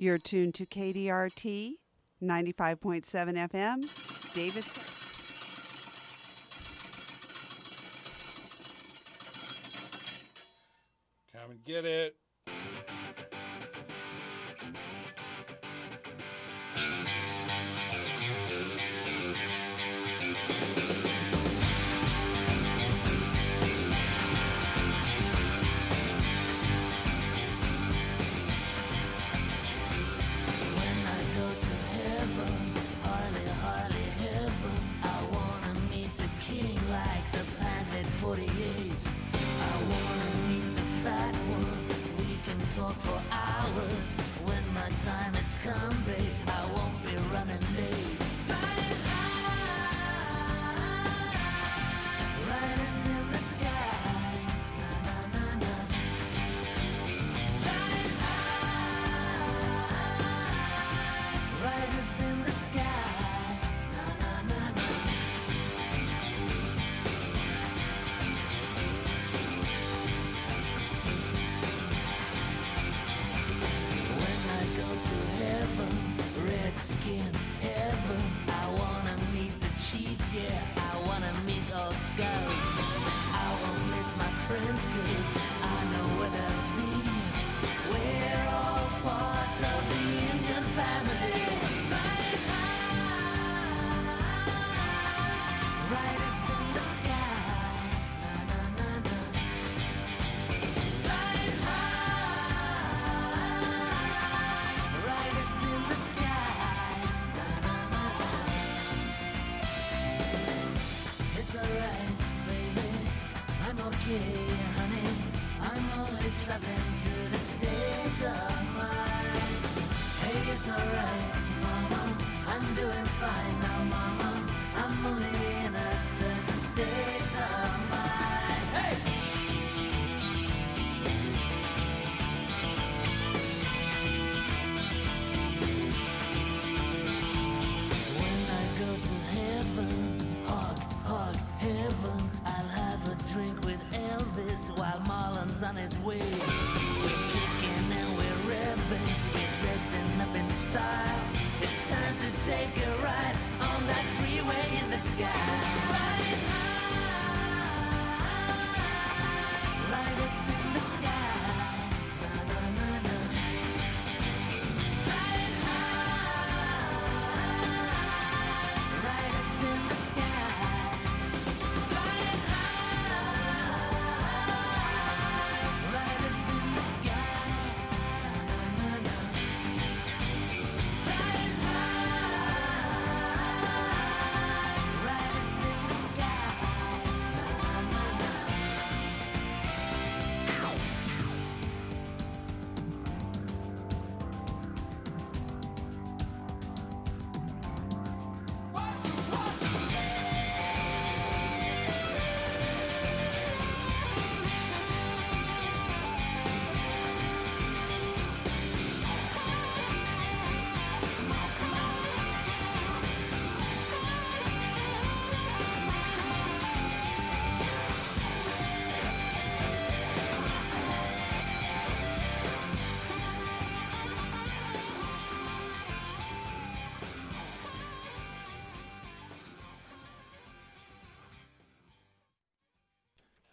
You're tuned to KDRT 95.7 FM, Davidson. Come and get it.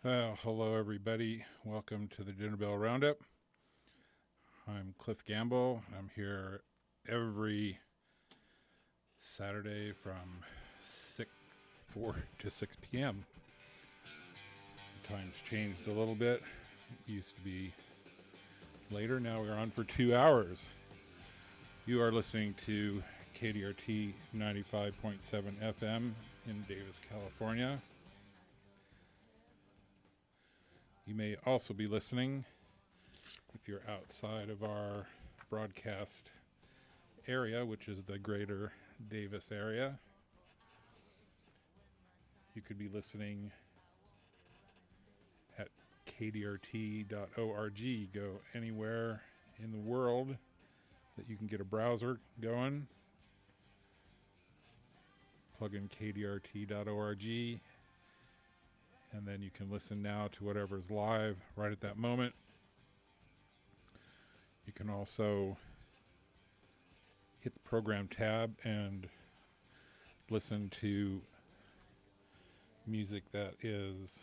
Hello, everybody. Welcome to the Dinner Bell Roundup. I'm Cliff Gamble. I'm here every Saturday from 6, 4 to 6 p.m. The time's changed a little bit. It used to be later. Now we're on for two hours. You are listening to KDRT 95.7 FM in Davis, California. You may also be listening if you're outside of our broadcast area, which is the greater Davis area. You could be listening at kdrt.org. Go anywhere in the world that you can get a browser going. Plug in kdrt.org and then you can listen now to whatever is live right at that moment. You can also hit the program tab and listen to music that is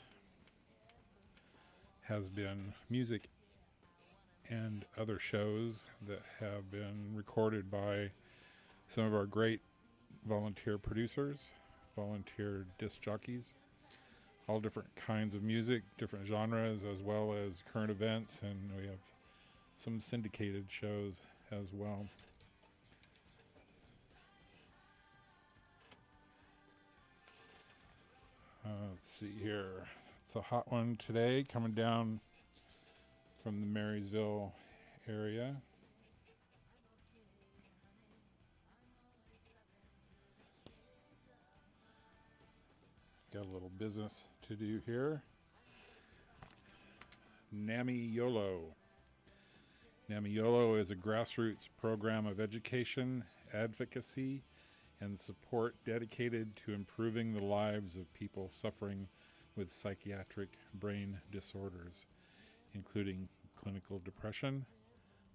has been music and other shows that have been recorded by some of our great volunteer producers, volunteer disc jockeys all different kinds of music, different genres, as well as current events, and we have some syndicated shows as well. Uh, let's see here. It's a hot one today coming down from the Marysville area. Got a little business to do here. NAMI YOLO. NAMI YOLO is a grassroots program of education, advocacy, and support dedicated to improving the lives of people suffering with psychiatric brain disorders, including clinical depression,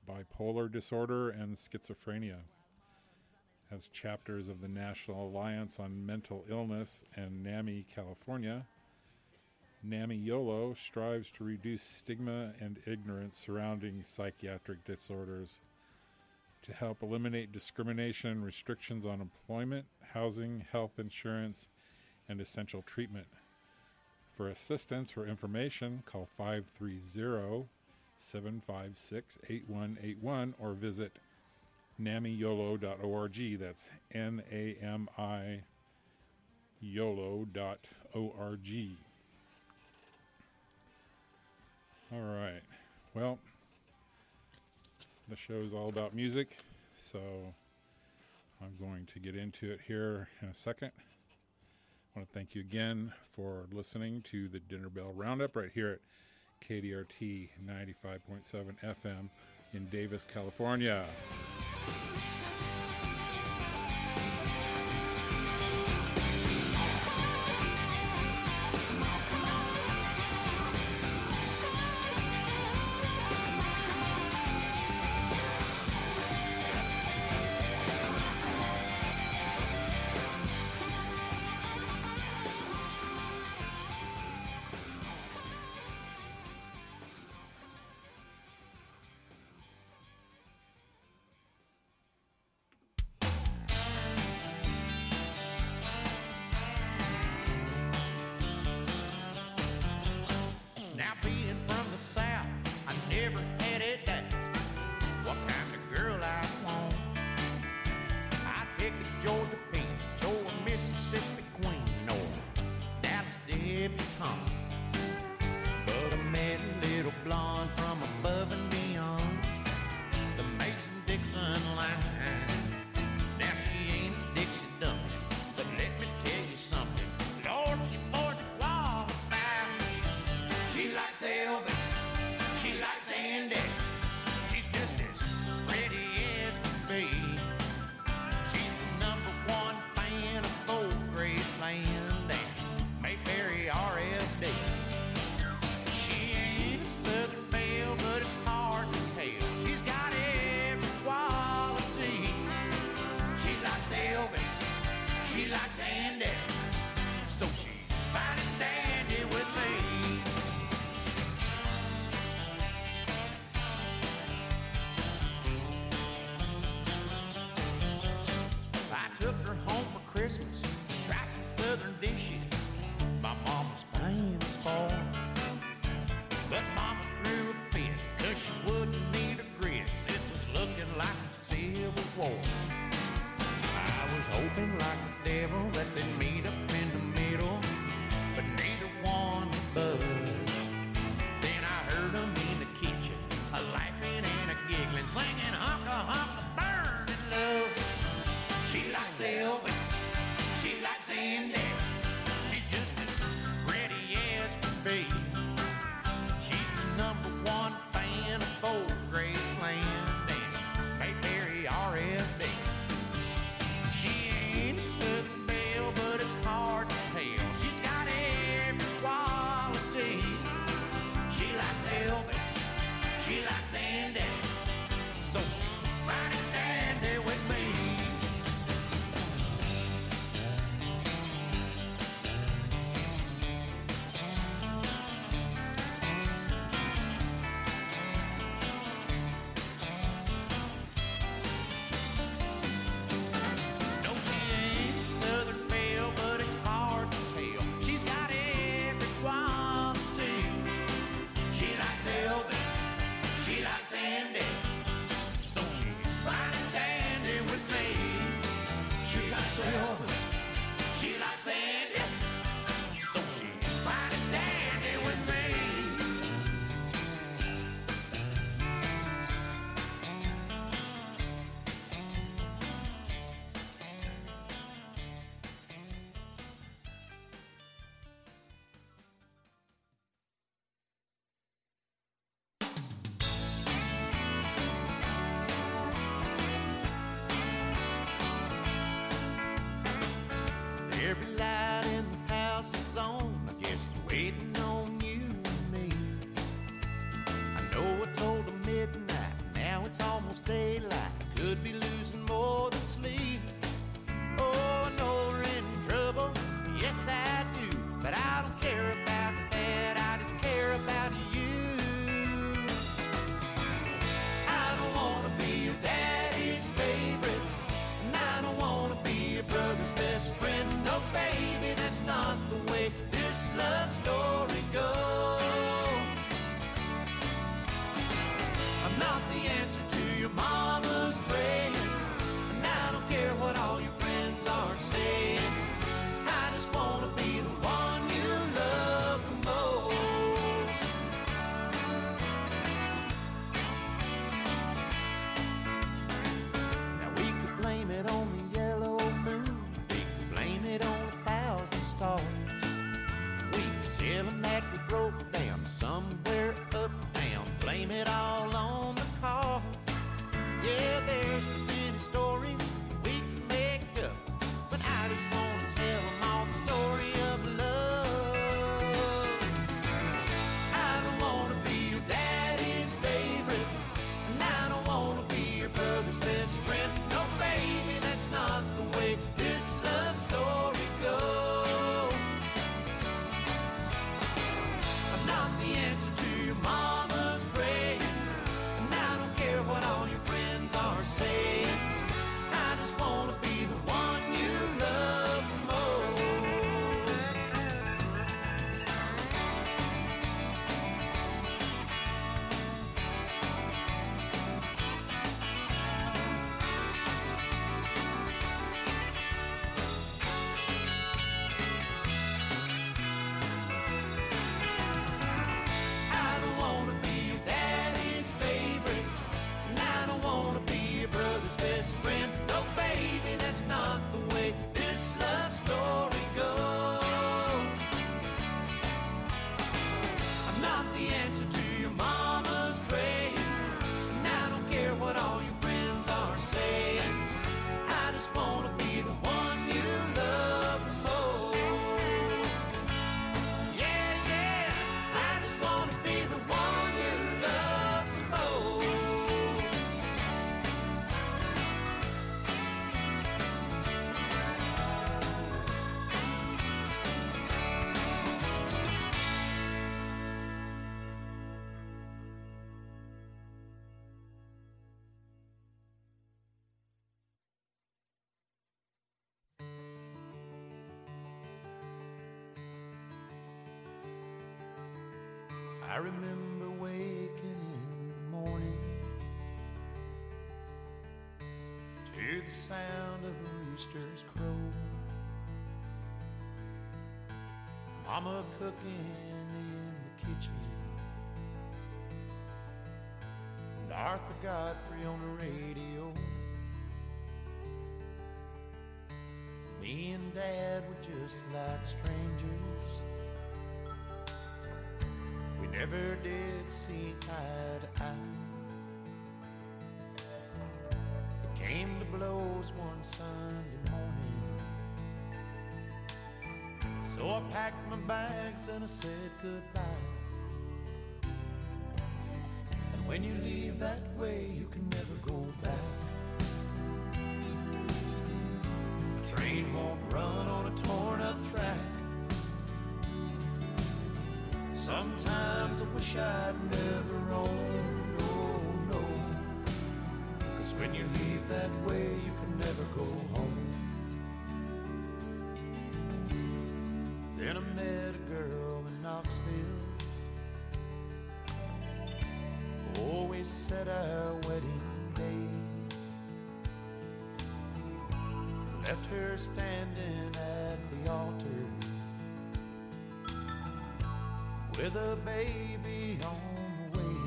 bipolar disorder, and schizophrenia. As chapters of the National Alliance on Mental Illness and NAMI California, NAMI YOLO strives to reduce stigma and ignorance surrounding psychiatric disorders to help eliminate discrimination, restrictions on employment, housing, health insurance, and essential treatment. For assistance or information, call 530 756 8181 or visit namiyolo.org. That's N A M I YOLO.org. All right. Well, the show is all about music, so I'm going to get into it here in a second. I want to thank you again for listening to the Dinner Bell Roundup right here at KDRT 95.7 FM in Davis, California. every line. Mama cooking in the kitchen. And Arthur Godfrey on the radio. Me and Dad were just like strangers. We never did see eye to eye. It came to blows one Sunday So I packed my bags and I said goodbye. And when you leave that way, you can never go back. A train won't run on a torn up track. Sometimes I wish I'd never owned, oh no. Cause when you leave that way, you can never go home. Our wedding day. Left her standing at the altar with a baby on the way.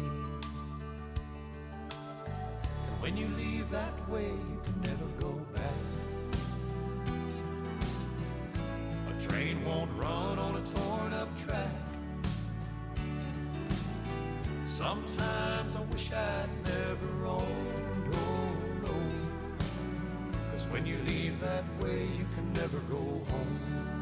And when you leave that way, you can never go back. A train won't run on a torn up track. Sometimes wish I'd never owned, oh no. Cause when you leave that way, you can never go home.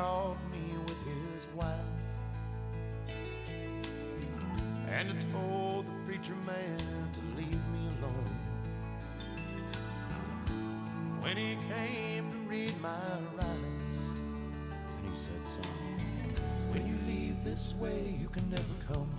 Caught me with his wife. And I told the preacher man to leave me alone. When he came to read my rights, and he said, Son, when you leave this way, you can never come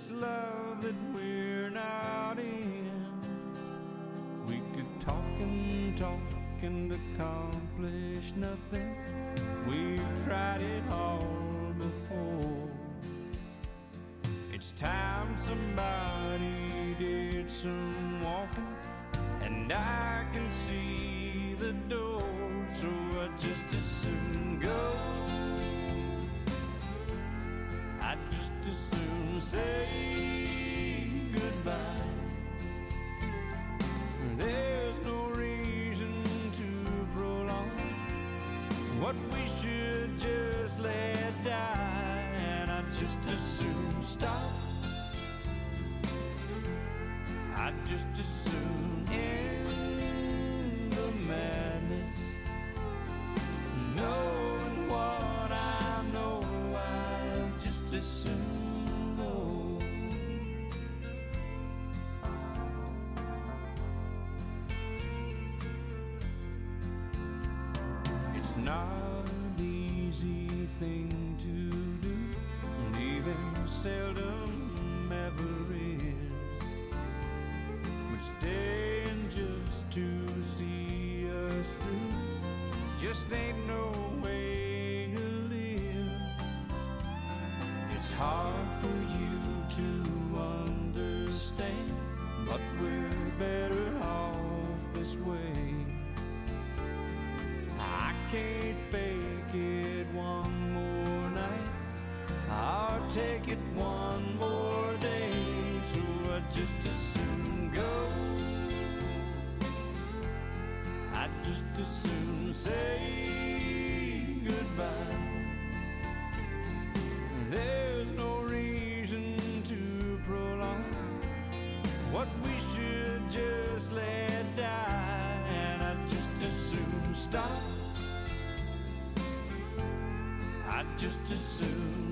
this love that we're not in. We could talk and talk and accomplish nothing. We've tried it all before. It's time somebody did some walking, and I can see the door, so I just as soon go. I just as soon Soon go. It's not hard for you to understand, but we're better off this way. I can't fake it one more night. I'll take it one more day. So I just as soon go. I just as soon say just as soon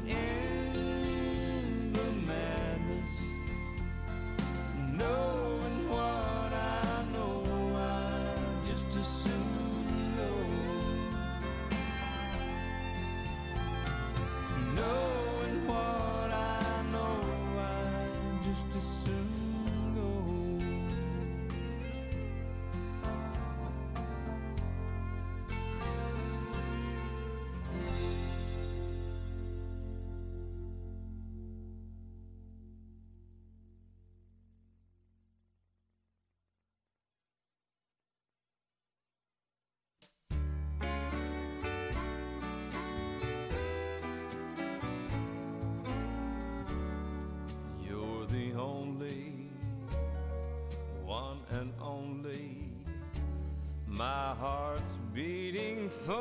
beating for.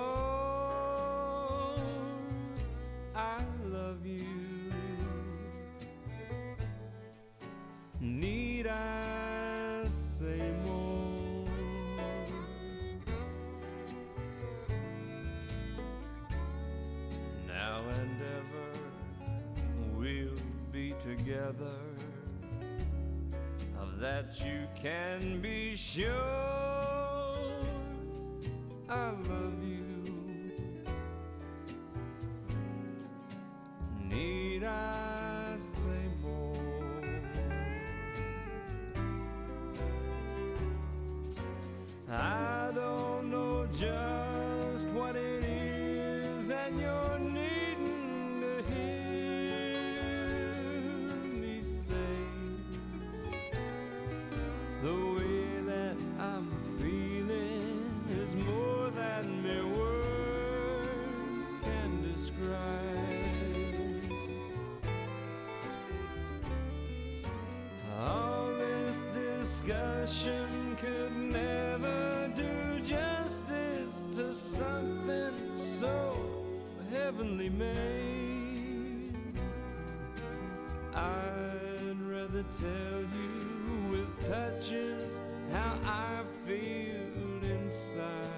I love you. Need I say more? Now and ever we'll be together. Of that you can be sure. Tell you with touches how I feel inside.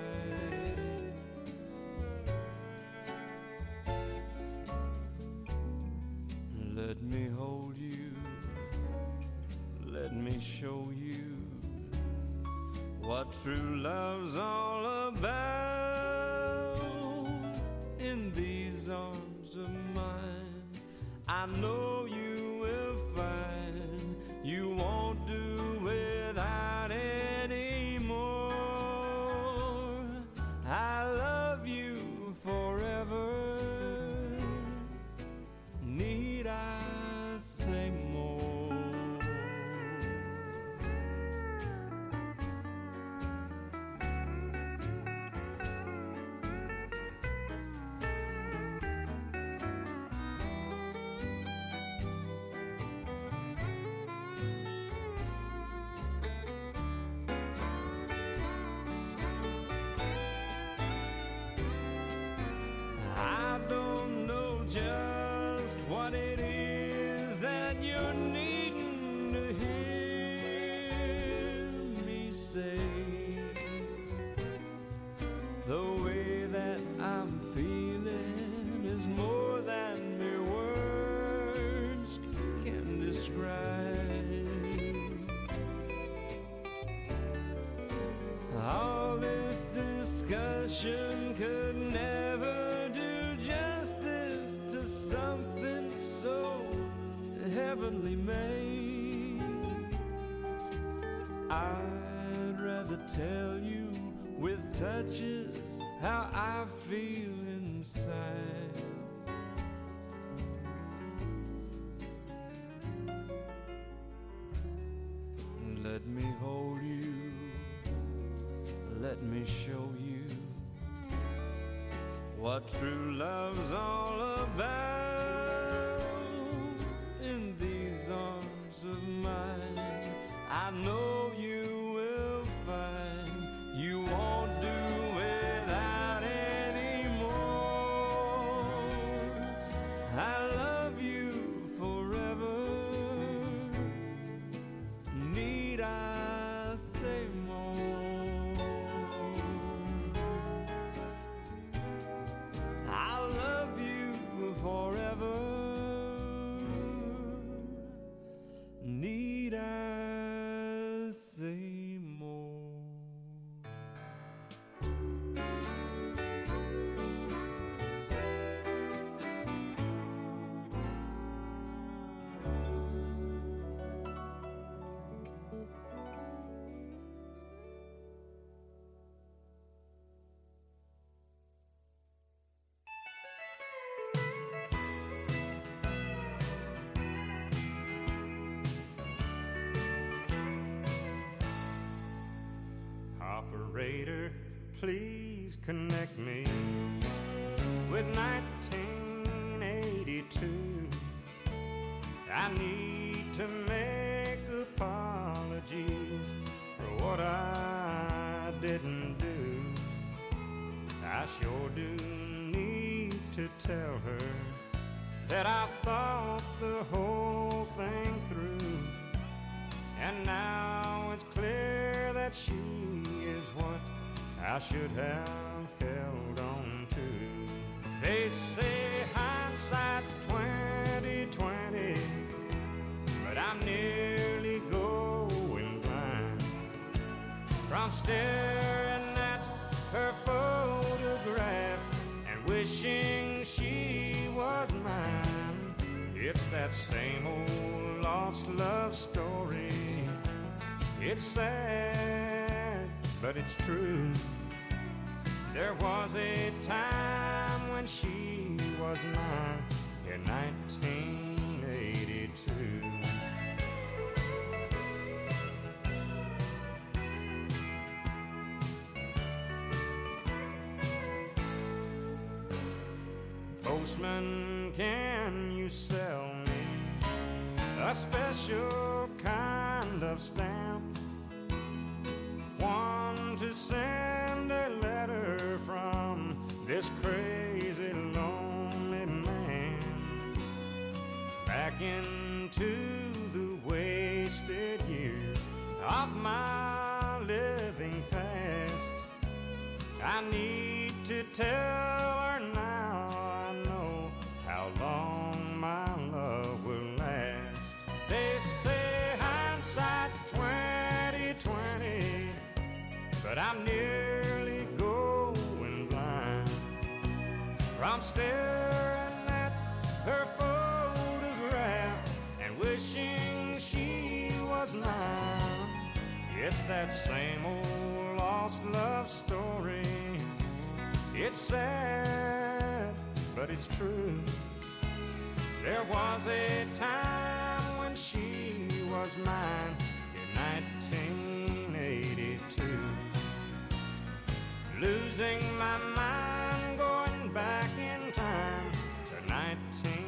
Let me hold you let me show you what true love's all about. In these arms of mine, I know I'd rather tell you with touches how I feel inside. Let me hold you let me show you what true love's all about. Operator, please connect me with 1982. I need to make apologies for what I didn't do. I sure do need to tell her that I thought the whole thing through. And now it's clear that she I should have held on to. They say hindsight's 2020, but I'm nearly going blind from staring at her photograph and wishing she was mine. It's that same old lost love story. It's sad, but it's true. There was a time when she was mine in 1982. Postman, can you sell me a special kind of stamp? One to send my living past. I need to tell her now I know how long my love will last. They say hindsight's 20 twenty, but I'm nearly going blind from staring at her photograph that same old lost love story. It's sad, but it's true. There was a time when she was mine in 1982. Losing my mind, going back in time to 1982.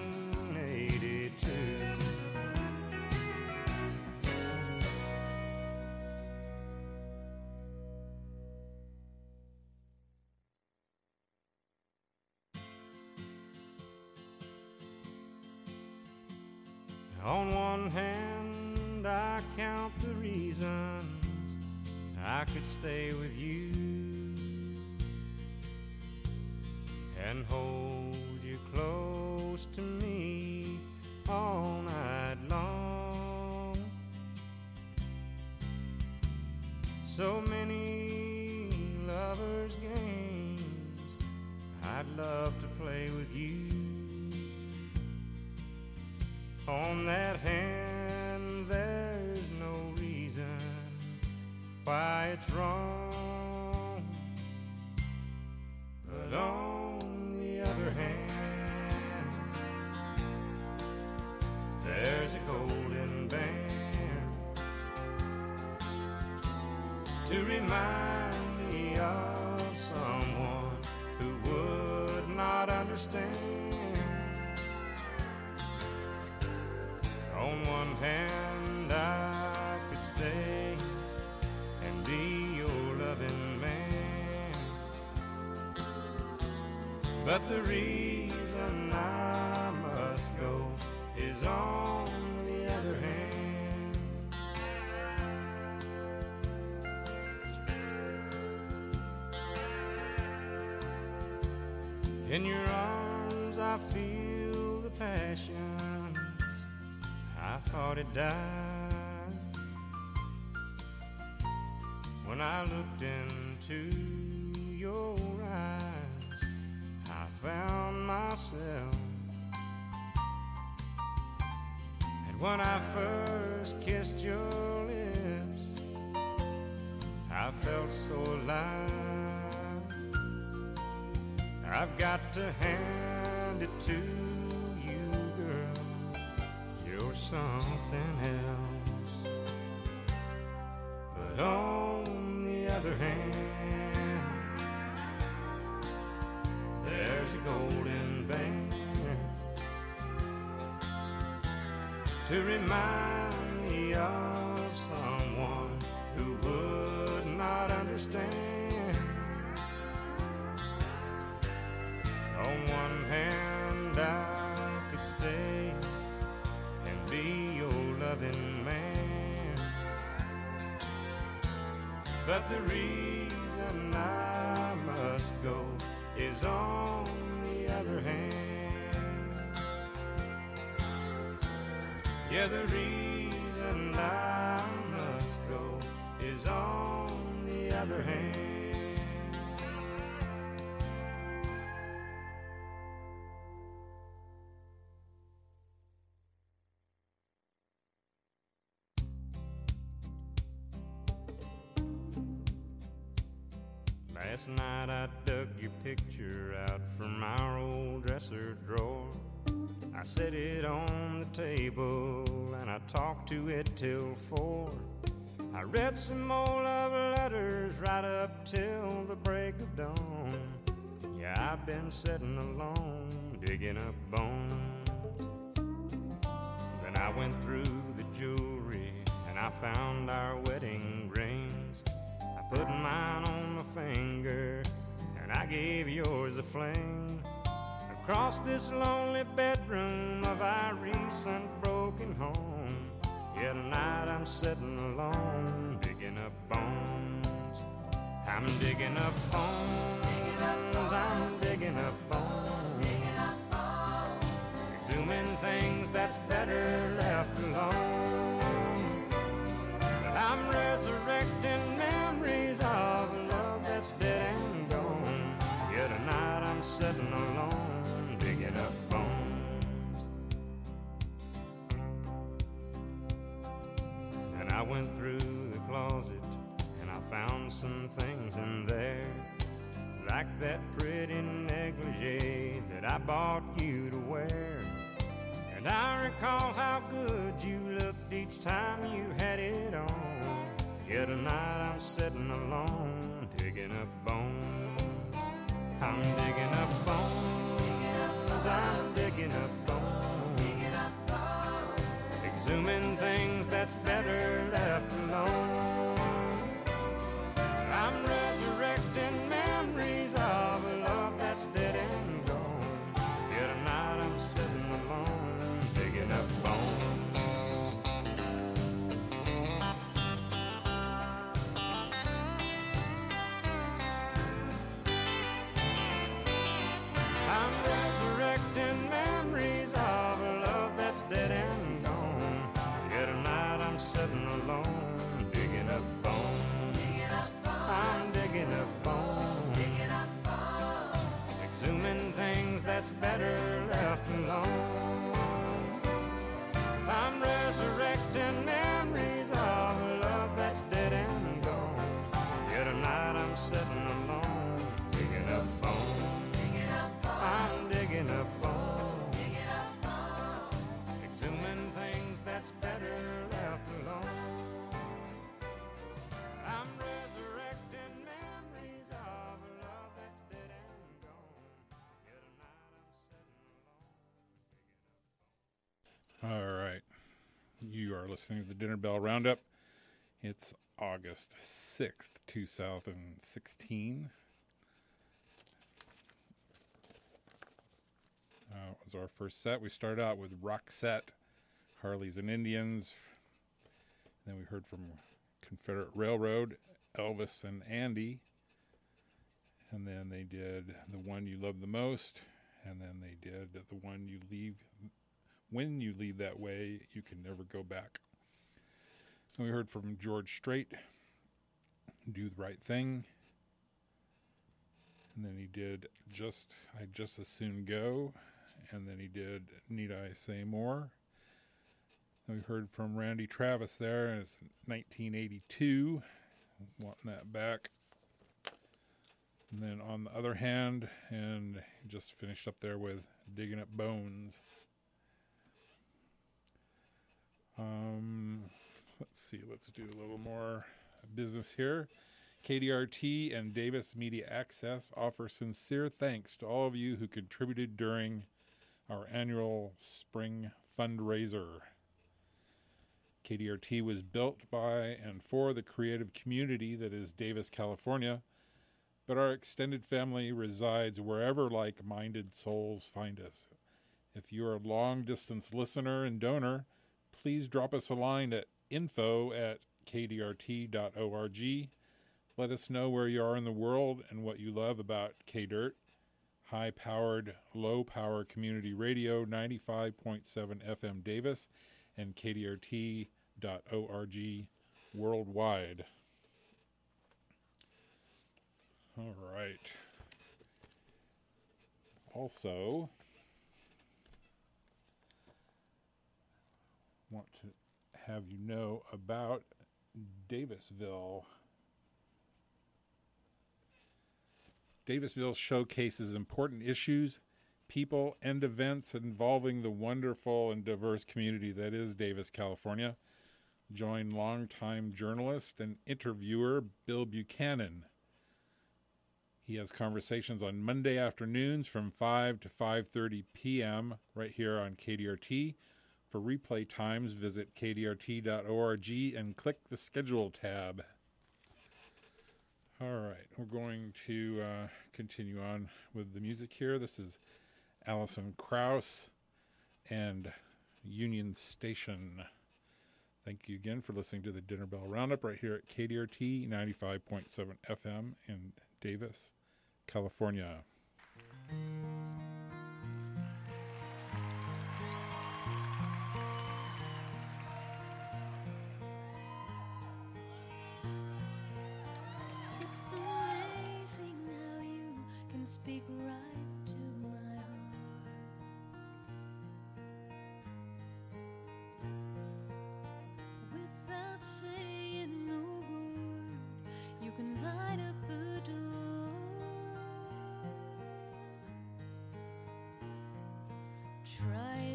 On one hand, I count the reasons I could stay with you and hold you close to me all night long. So many lovers' games I'd love to play with you. On that hand, there's no reason why it's wrong. But on the other hand, there's a golden band to remind me of someone who would not understand. Hand, I could stay and be your loving man. But the reason thought died when I looked into your eyes. I found myself, and when I first kissed your lips, I felt so alive. I've got to hand to remind me of someone who would not understand. On one hand, I could stay and be your loving man. But the reason Yeah, the reason I must go is on the other hand. Last night I dug your picture out from our old dresser drawer. I set it on the table and I talked to it till four. I read some more love letters right up till the break of dawn. Yeah, I've been sitting alone, digging up bones. Then I went through the jewelry and I found our wedding rings. I put mine on my finger and I gave yours a fling across this lonely bedroom of our recent broken home. Yeah, tonight I'm sitting alone, digging up bones. I'm digging up bones. I'm digging up bones. Exhuming things that's better left alone. I'm resurrecting memories of love that's dead and gone. Yeah, tonight I'm sitting alone. Like that pretty negligee that I bought you to wear. And I recall how good you looked each time you had it on. Yet tonight I'm sitting alone, digging up bones. I'm digging up bones. I'm digging up bones. Exhuming things that's better left alone. That's better left alone. I'm resurrecting You are listening to the Dinner Bell Roundup. It's August 6th, 2016. Uh, was our first set. We started out with Roxette, Harleys and Indians. Then we heard from Confederate Railroad, Elvis and Andy. And then they did The One You Love the Most. And then they did The One You Leave when you leave that way, you can never go back. And we heard from George Strait, Do the Right Thing. And then he did Just, I'd Just As Soon Go. And then he did Need I Say More. And we heard from Randy Travis there. It's 1982, wanting that back. And then on the other hand, and just finished up there with Digging Up Bones. Um, let's see. Let's do a little more business here. KDRT and Davis Media Access offer sincere thanks to all of you who contributed during our annual spring fundraiser. KDRT was built by and for the creative community that is Davis, California, but our extended family resides wherever like minded souls find us. If you're a long distance listener and donor, please drop us a line at info at kdrt.org. Let us know where you are in the world and what you love about KDirt, high powered, low power community radio, 95.7 FM Davis, and kdrt.org worldwide. All right. Also, want to have you know about Davisville. Davisville showcases important issues, people, and events involving the wonderful and diverse community that is Davis, California. Join longtime journalist and interviewer Bill Buchanan. He has conversations on Monday afternoons from 5 to 5:30 p.m. right here on KDRT. For replay times, visit kdrt.org and click the schedule tab. All right, we're going to uh, continue on with the music here. This is Alison Krauss and Union Station. Thank you again for listening to the Dinner Bell Roundup right here at KDRT 95.7 FM in Davis, California.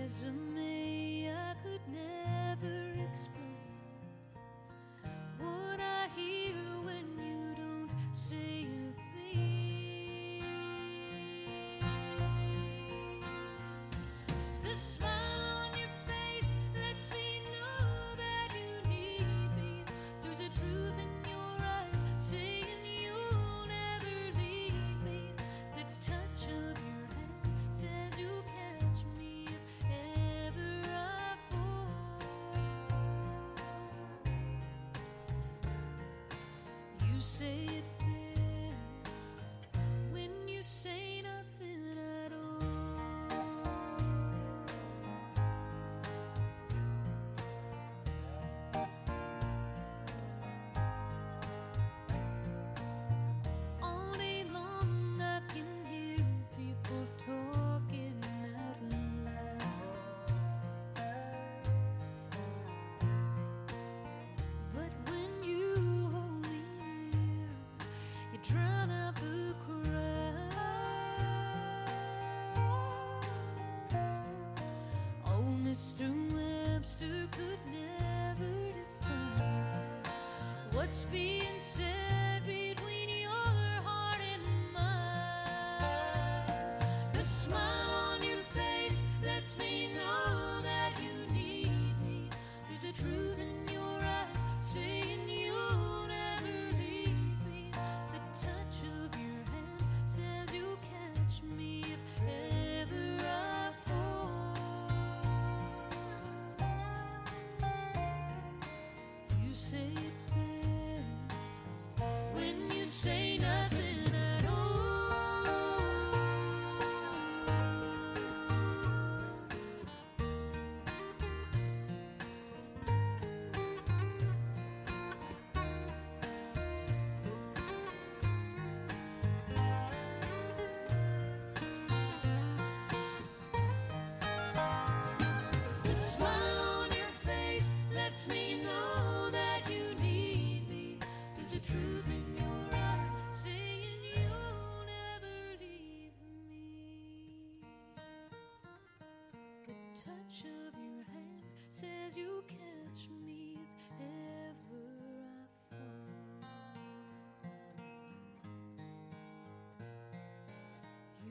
eyes and say it master could never define what's being said.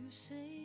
you say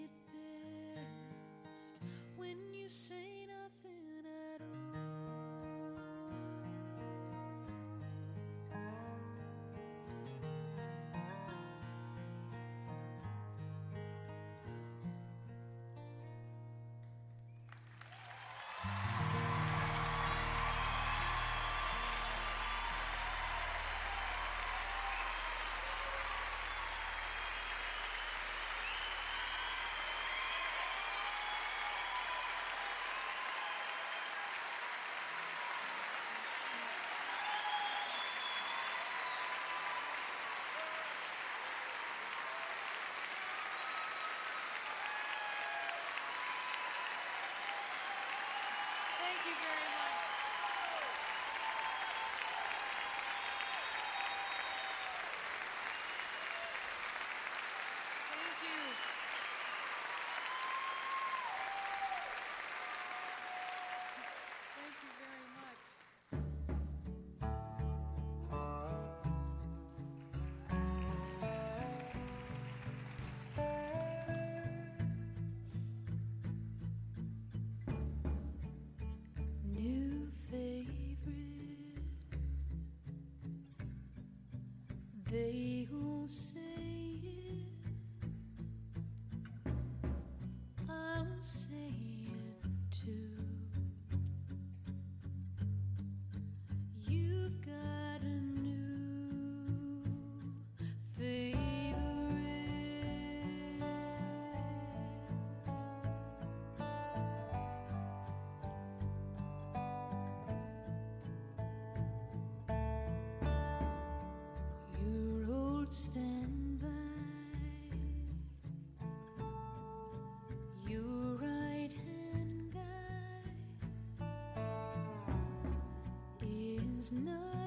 you very much. they no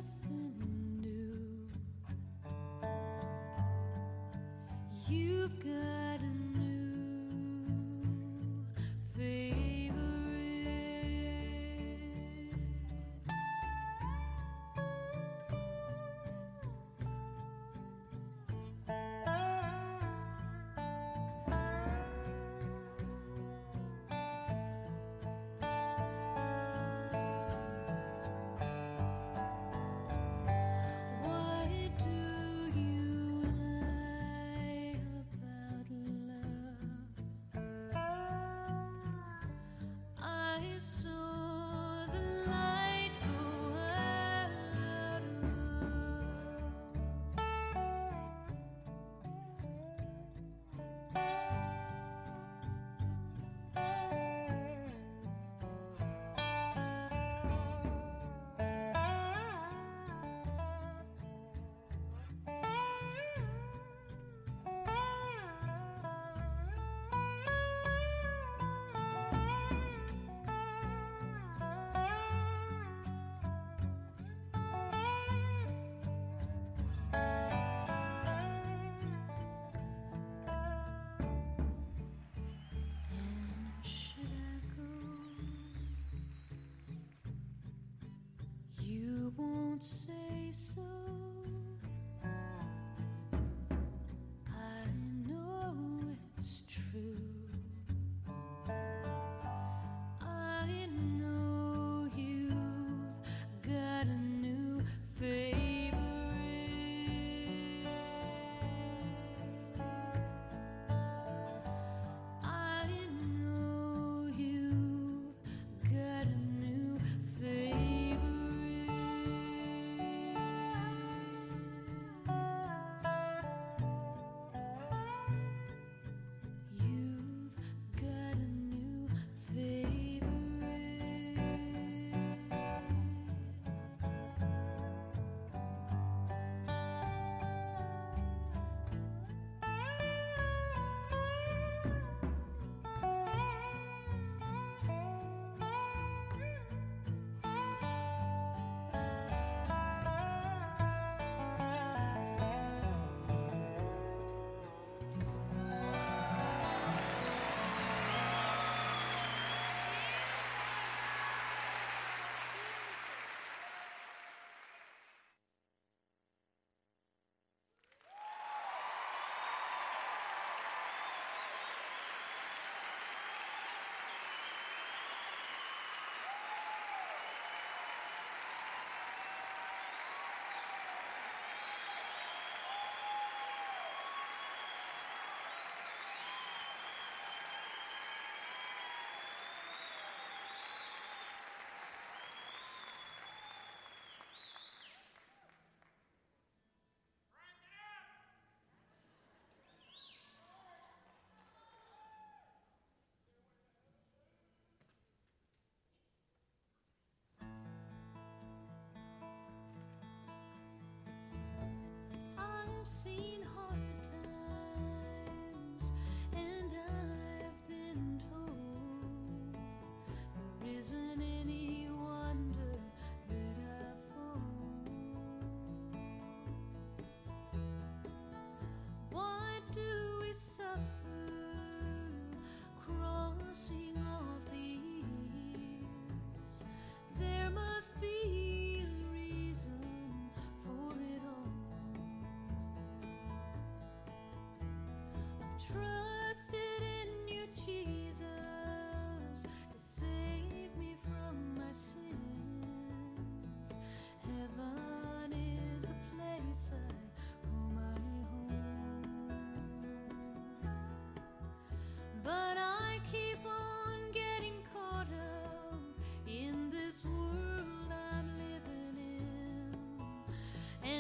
see.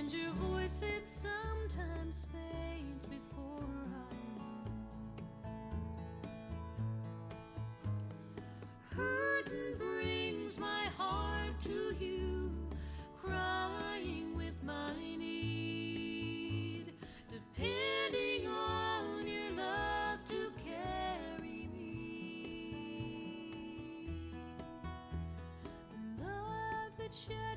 And your voice, it sometimes fades before I know. Brings my heart to you, crying with my need, depending on your love to carry me. Love that.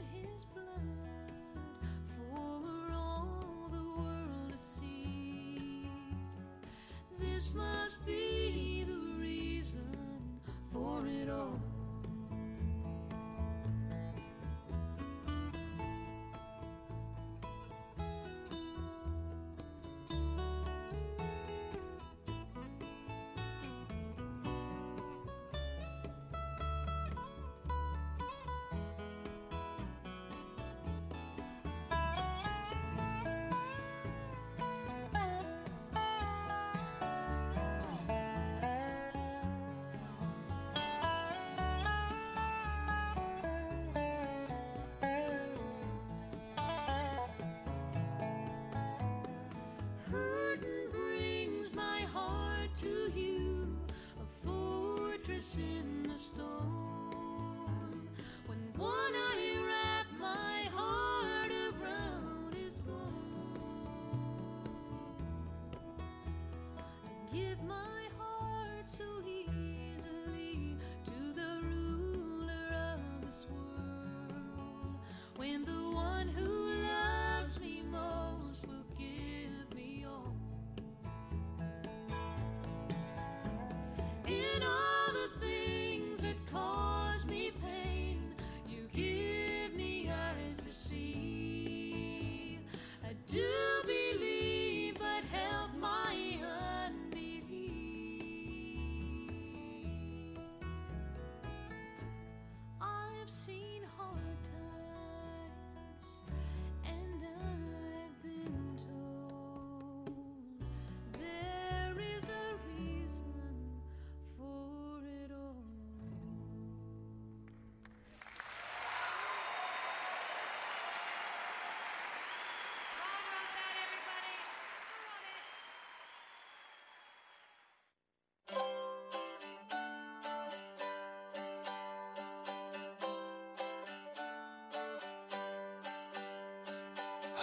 give my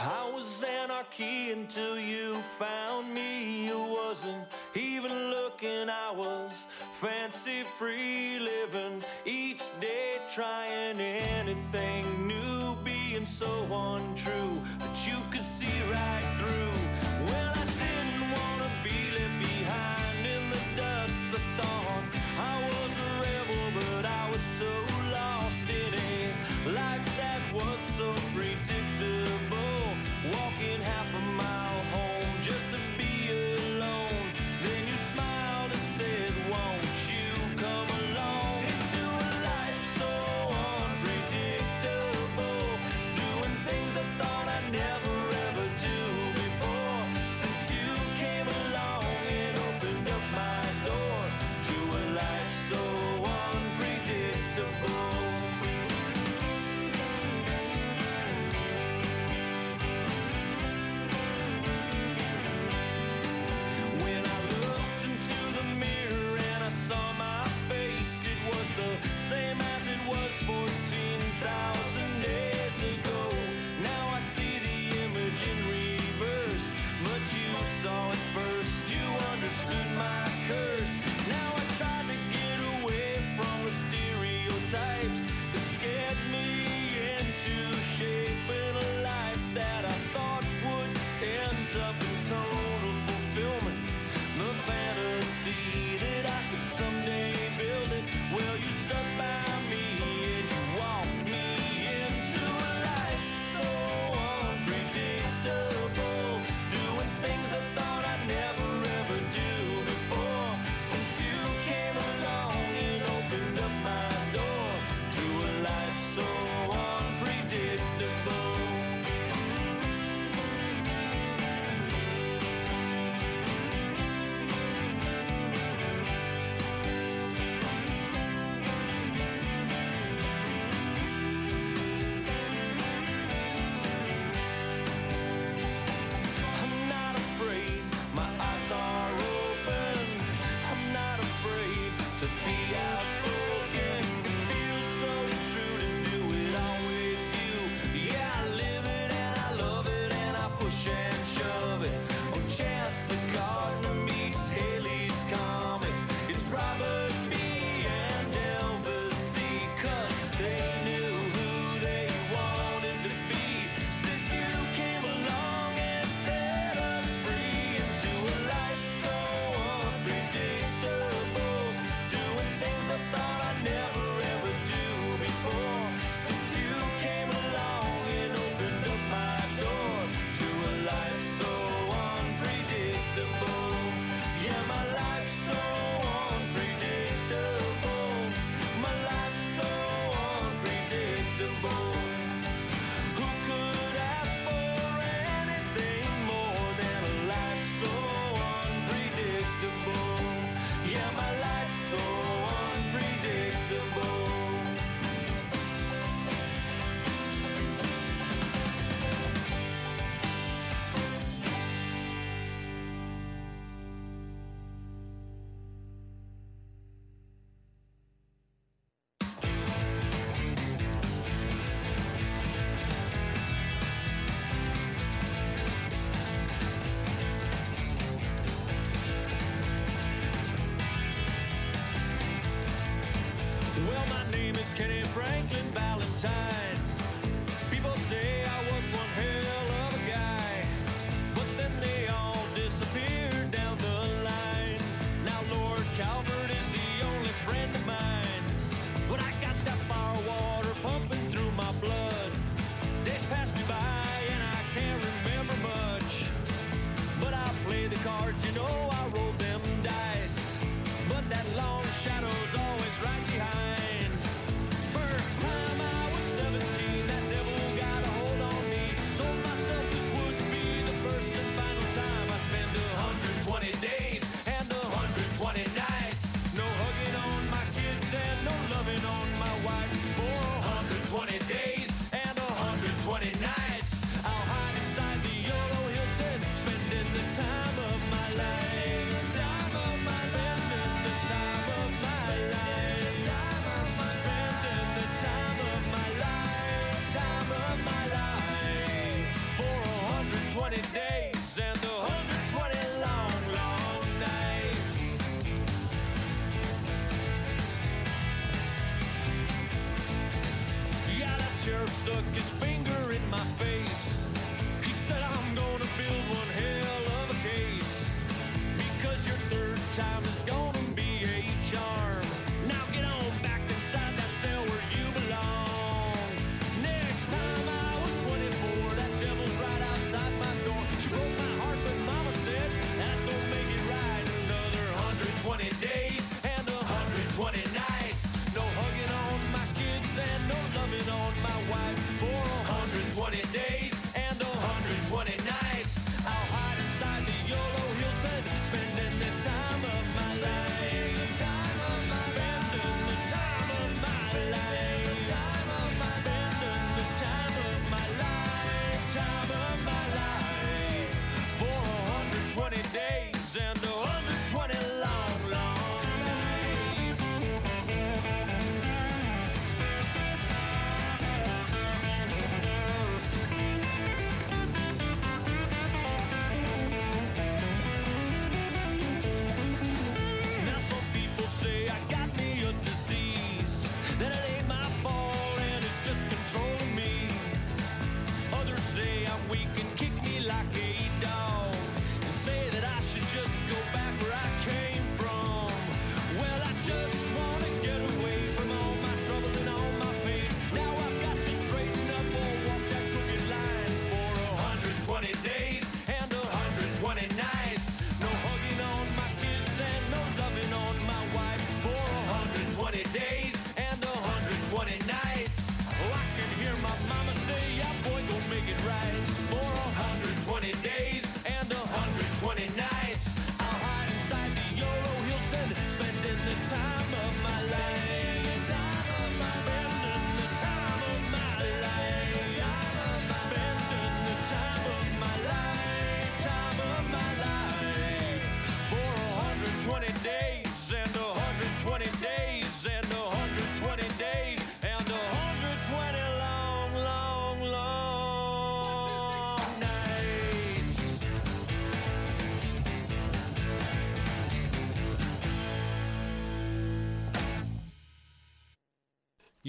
I was anarchy until you found me. You wasn't even looking, I was fancy free living. Each day trying anything new, being so untrue. But you could see right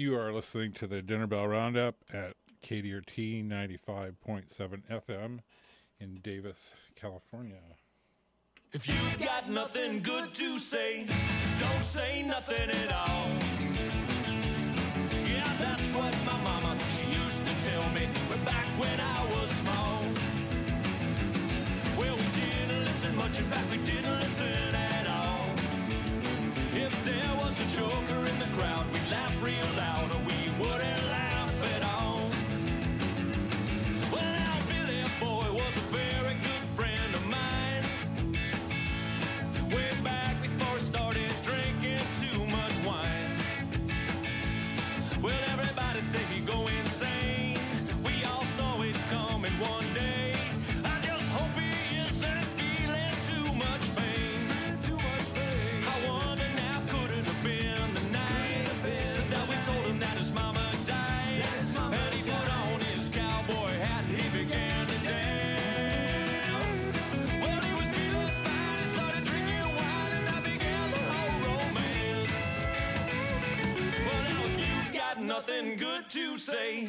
You are listening to the Dinner Bell Roundup at KDRT 95.7 FM in Davis, California. If you got nothing good to say, don't say nothing at all. Yeah, that's what my mama she used to tell me back when I was small. Well, we didn't listen much, in fact, we didn't listen at all. If there was a joker in the crowd, we'd laugh real loud, nothing good to say,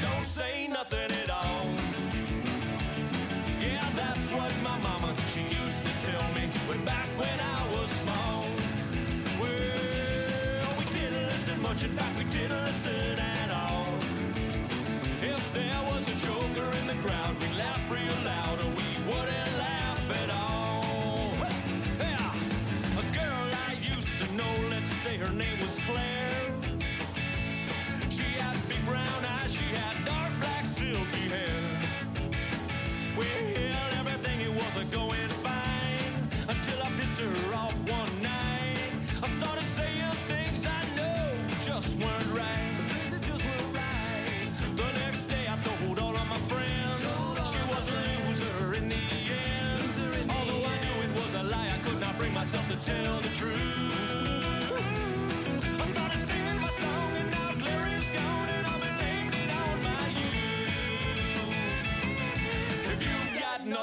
don't say nothing at all. Yeah, that's what my mama she used to tell me way back when I was small. Well, we didn't listen much. In fact, we didn't listen at all. If there was a joker in the crowd, we'd laugh real loud, or we wouldn't laugh at all. Yeah, a girl I used to know, let's say her name was Claire. Well, everything it was going fine until I pissed her off one night. I started saying things I know just weren't right.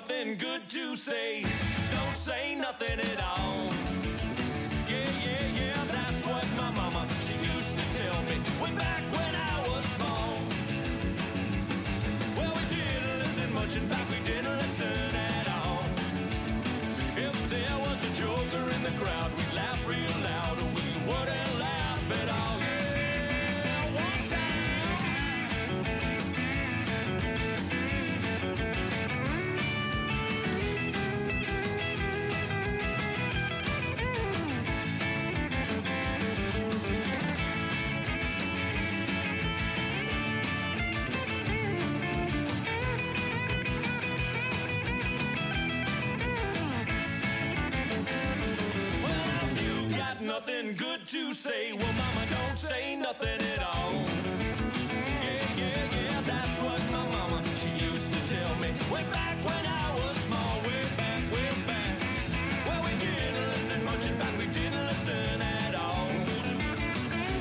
Nothing good to say, don't say nothing at all. To say, well, mama, don't say nothing at all. Yeah, yeah, yeah, that's what my mama, she used to tell me way back when I was small, way back, way back. Well, we didn't listen much, in fact, we didn't listen at all.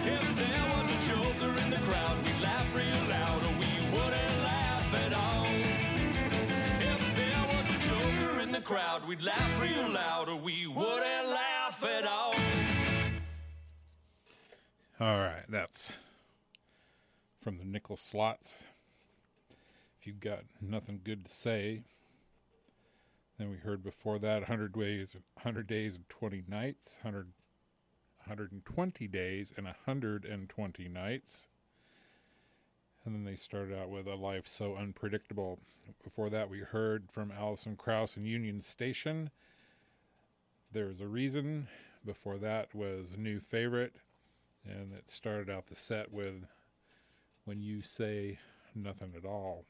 If there was a joker in the crowd, we'd laugh real loud, or we wouldn't laugh at all. If there was a joker in the crowd, we'd laugh real loud, All right, that's from the nickel slots. If you've got nothing good to say, then we heard before that 100 days, 100 days and 20 nights, 100, 120 days and 120 nights. And then they started out with a life so unpredictable. Before that, we heard from Alison Krauss and Union Station. There's a reason. Before that was a new favorite, and it started out the set with "When You Say Nothing at All."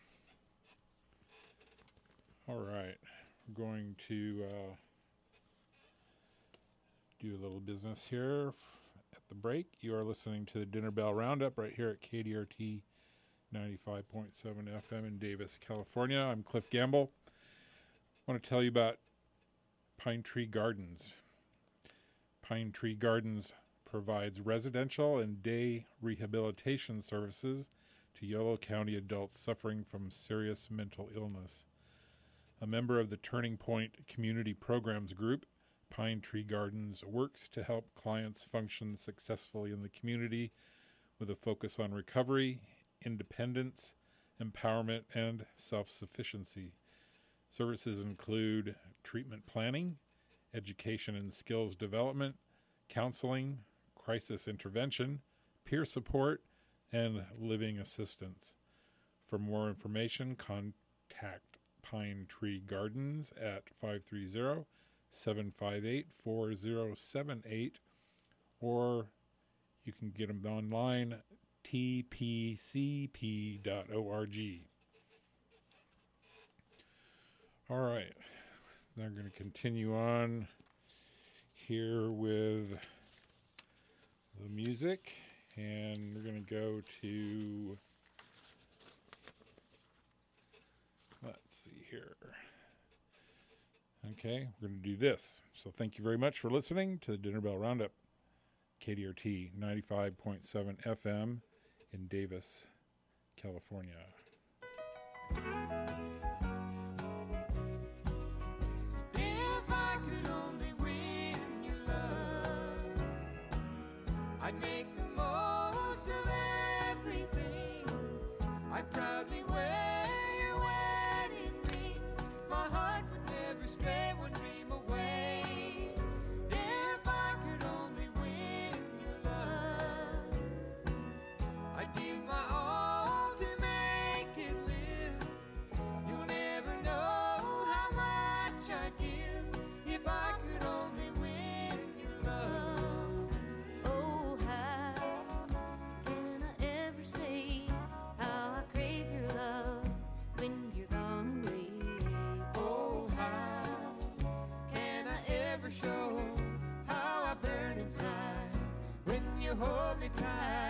All right, we're going to uh, do a little business here at the break. You are listening to the Dinner Bell Roundup right here at KDRT 95.7 FM in Davis, California. I'm Cliff Gamble. I want to tell you about Pine Tree Gardens. Pine Tree Gardens provides residential and day rehabilitation services to Yolo County adults suffering from serious mental illness. A member of the Turning Point Community Programs Group, Pine Tree Gardens works to help clients function successfully in the community with a focus on recovery, independence, empowerment, and self sufficiency. Services include treatment planning, education and skills development, counseling, crisis intervention, peer support, and living assistance. For more information, contact Pine Tree Gardens at 530 758 4078 or you can get them online tpcp.org. All right, now I'm going to continue on here with the music and we're going to go to let's see here. Okay we're going to do this. So thank you very much for listening to the dinner bell roundup kdrt 95.7 fm in davis california. time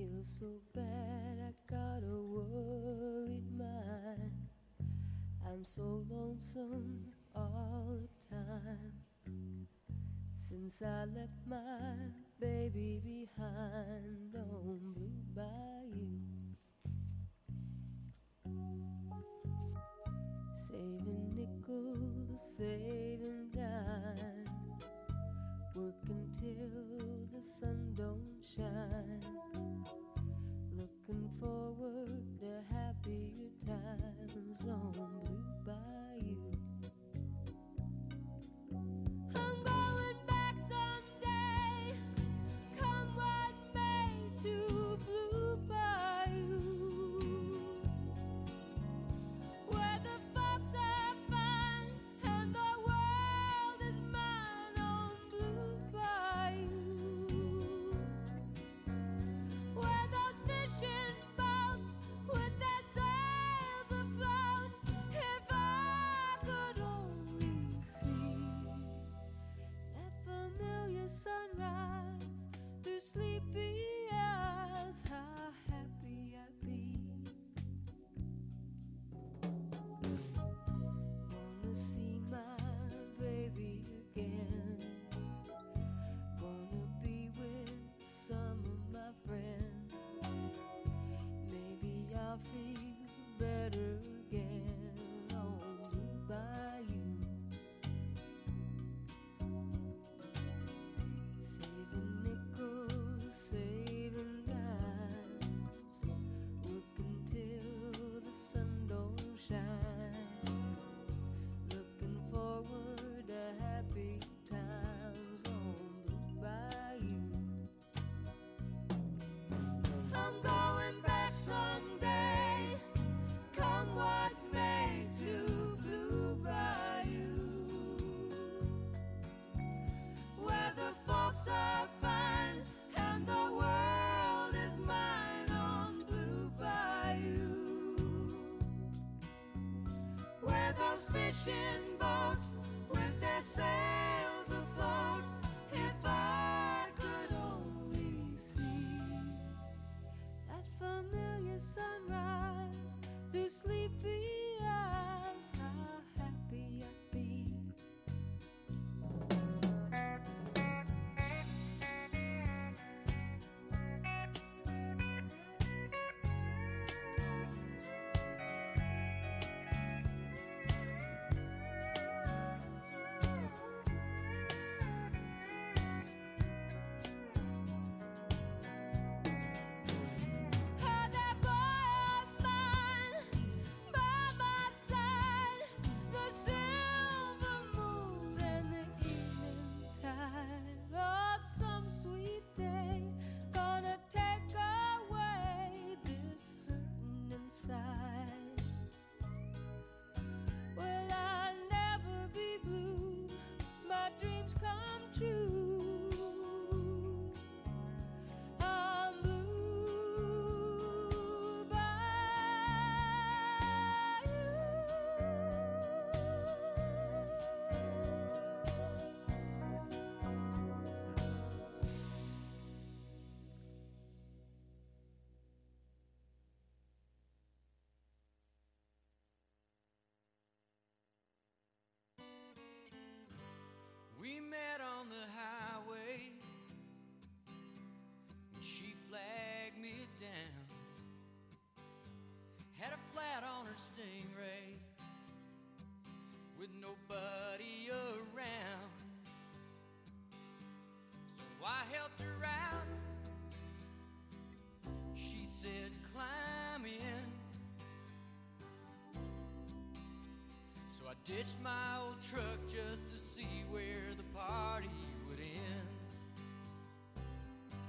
feel so bad, I got a worried mind. I'm so lonesome all the time. Since I left my baby behind on Blue Bayou. Saving nickels, saving dimes, working till the sun don't shine. true. fishing boats with their sails. We met on the highway and she flagged me down. Had a flat on her stingray with no buzz. ditched my old truck just to see where the party would end.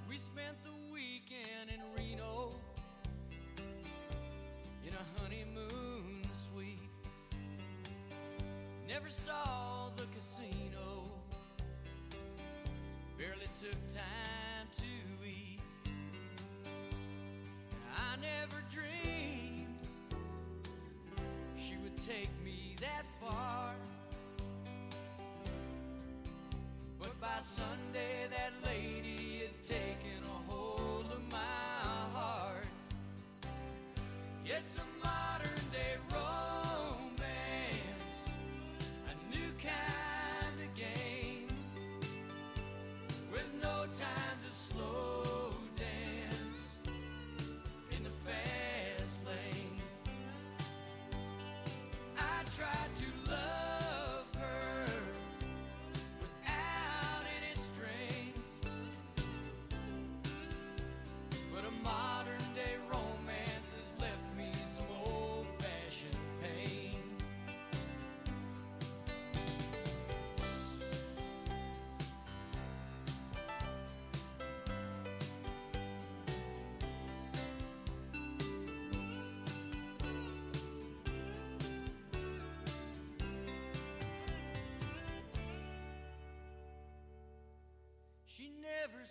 We spent the weekend in Reno in a honeymoon suite. Never saw the casino, barely took time to eat. I never dreamed she would take me that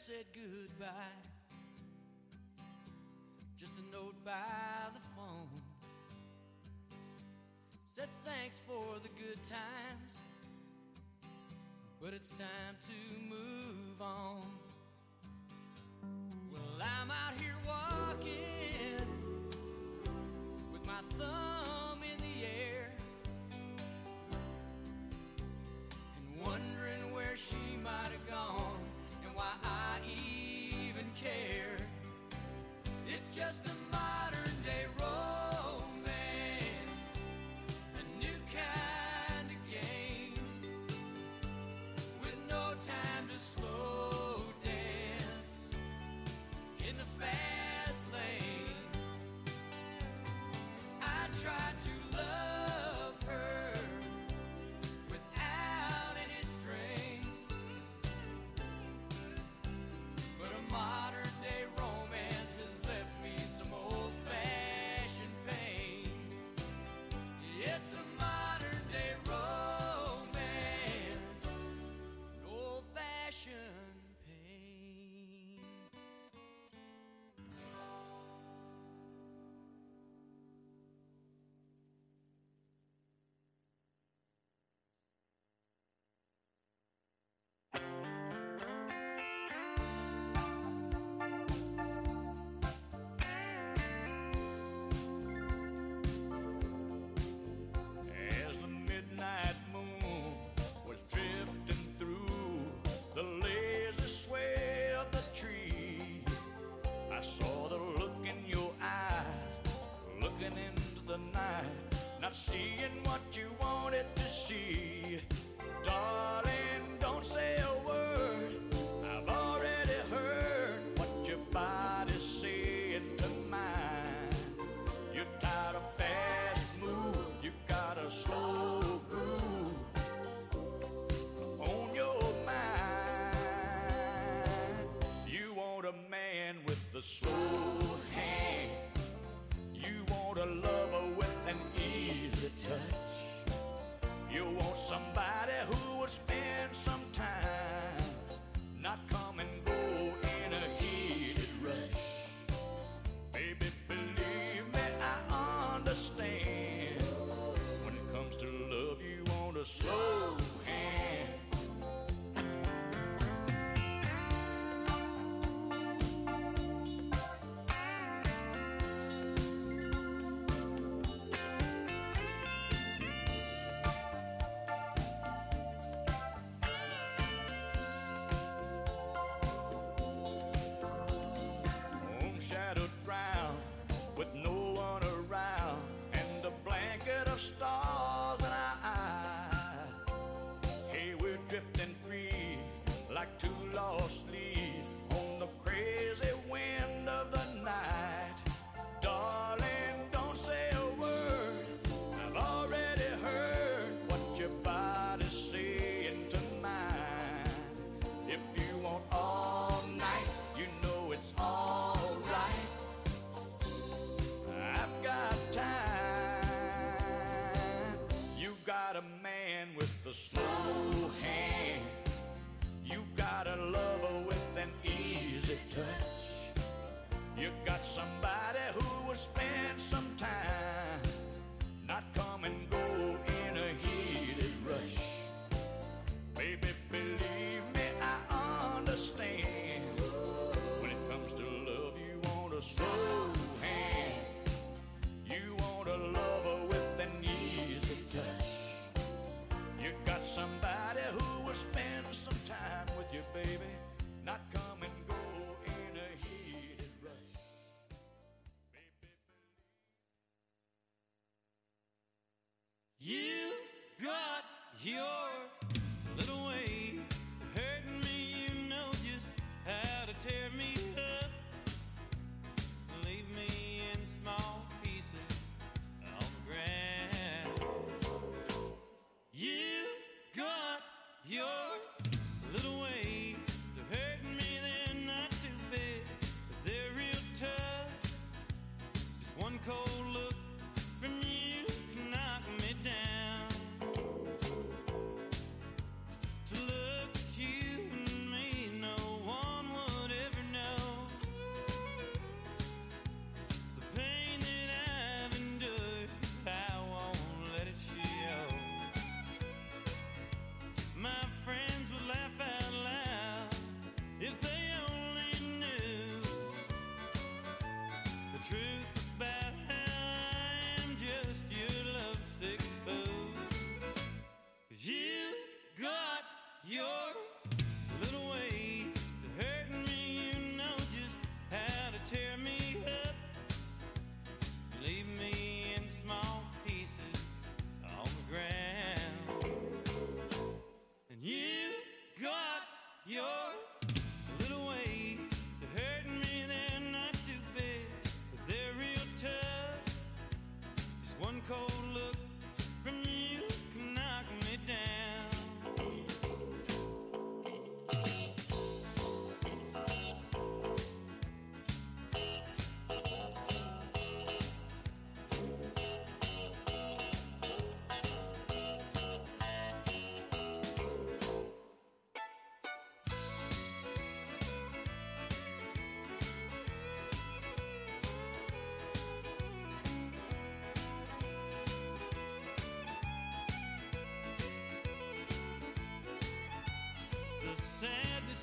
said goodbye. Just a note by the phone. Said thanks for the good times, but it's time to move on.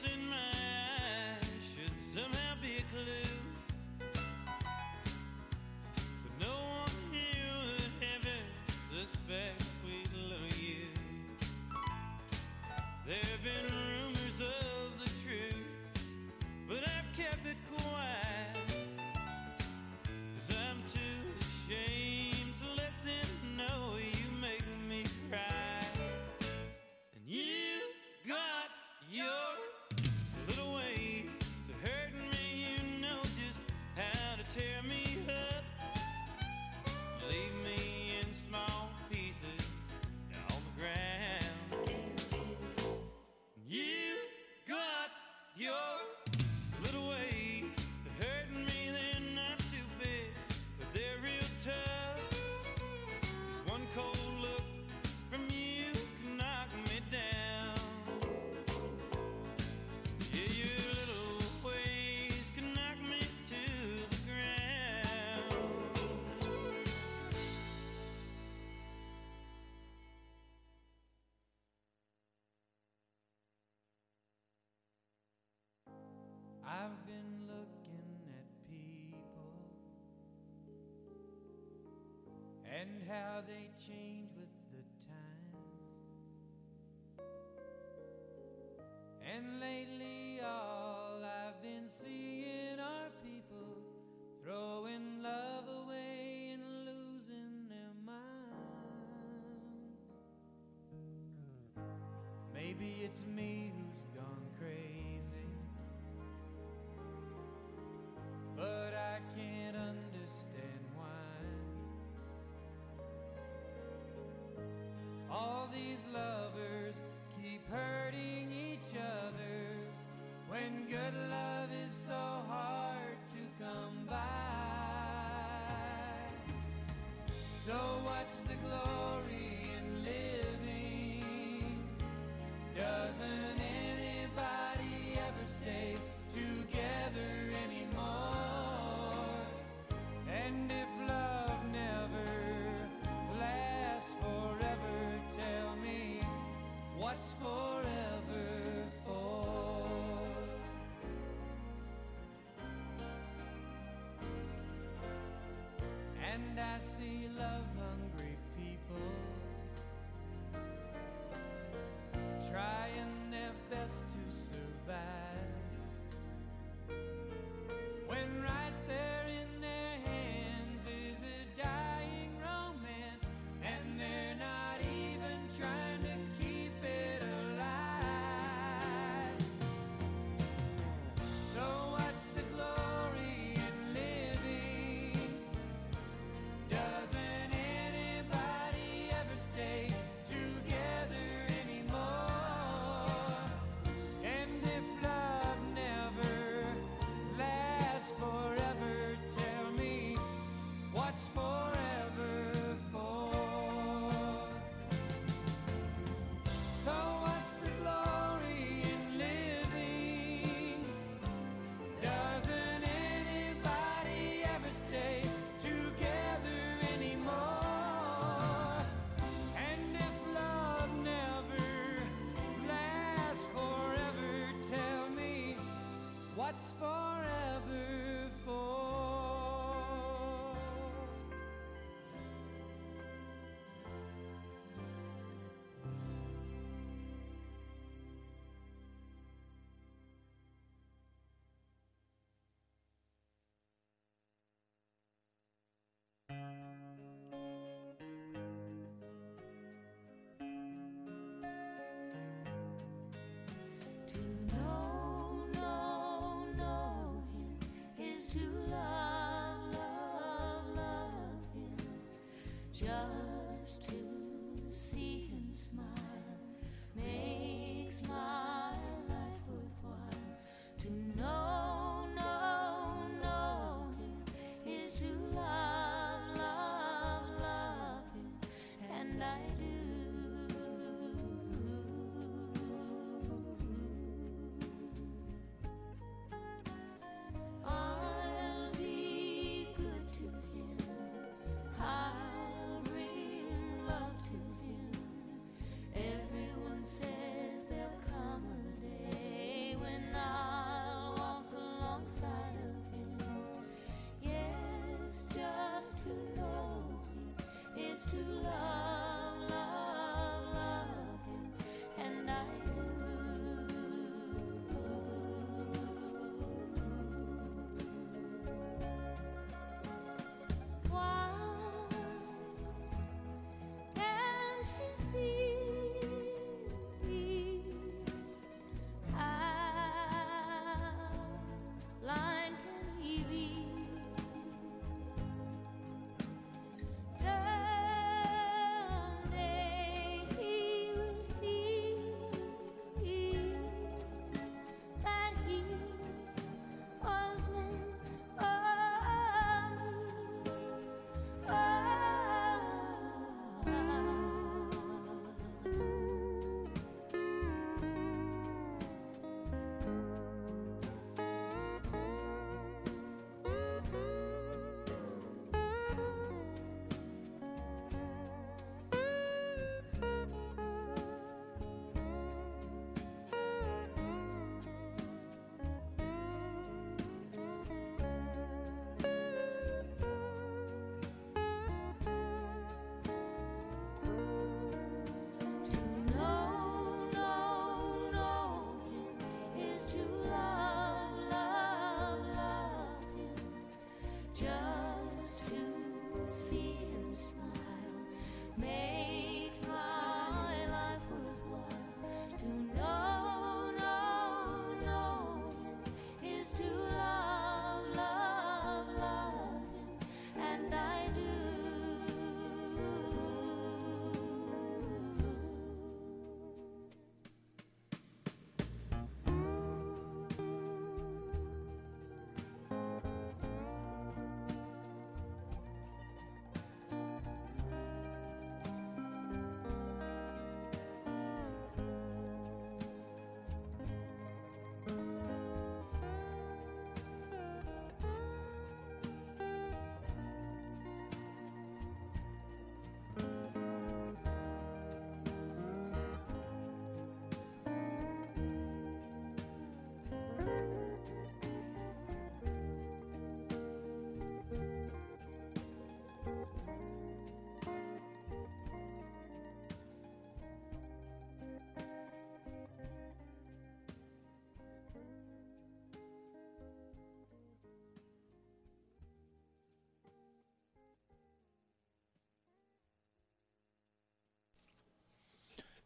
in my eyes should somehow be a clue. But no one knew that heaven suspects we'd love you. There have been how they change with the times. And lately, all I've been seeing are people throwing love away and losing their minds. Maybe it's me good love is so hard to come by. So, what's the glory 着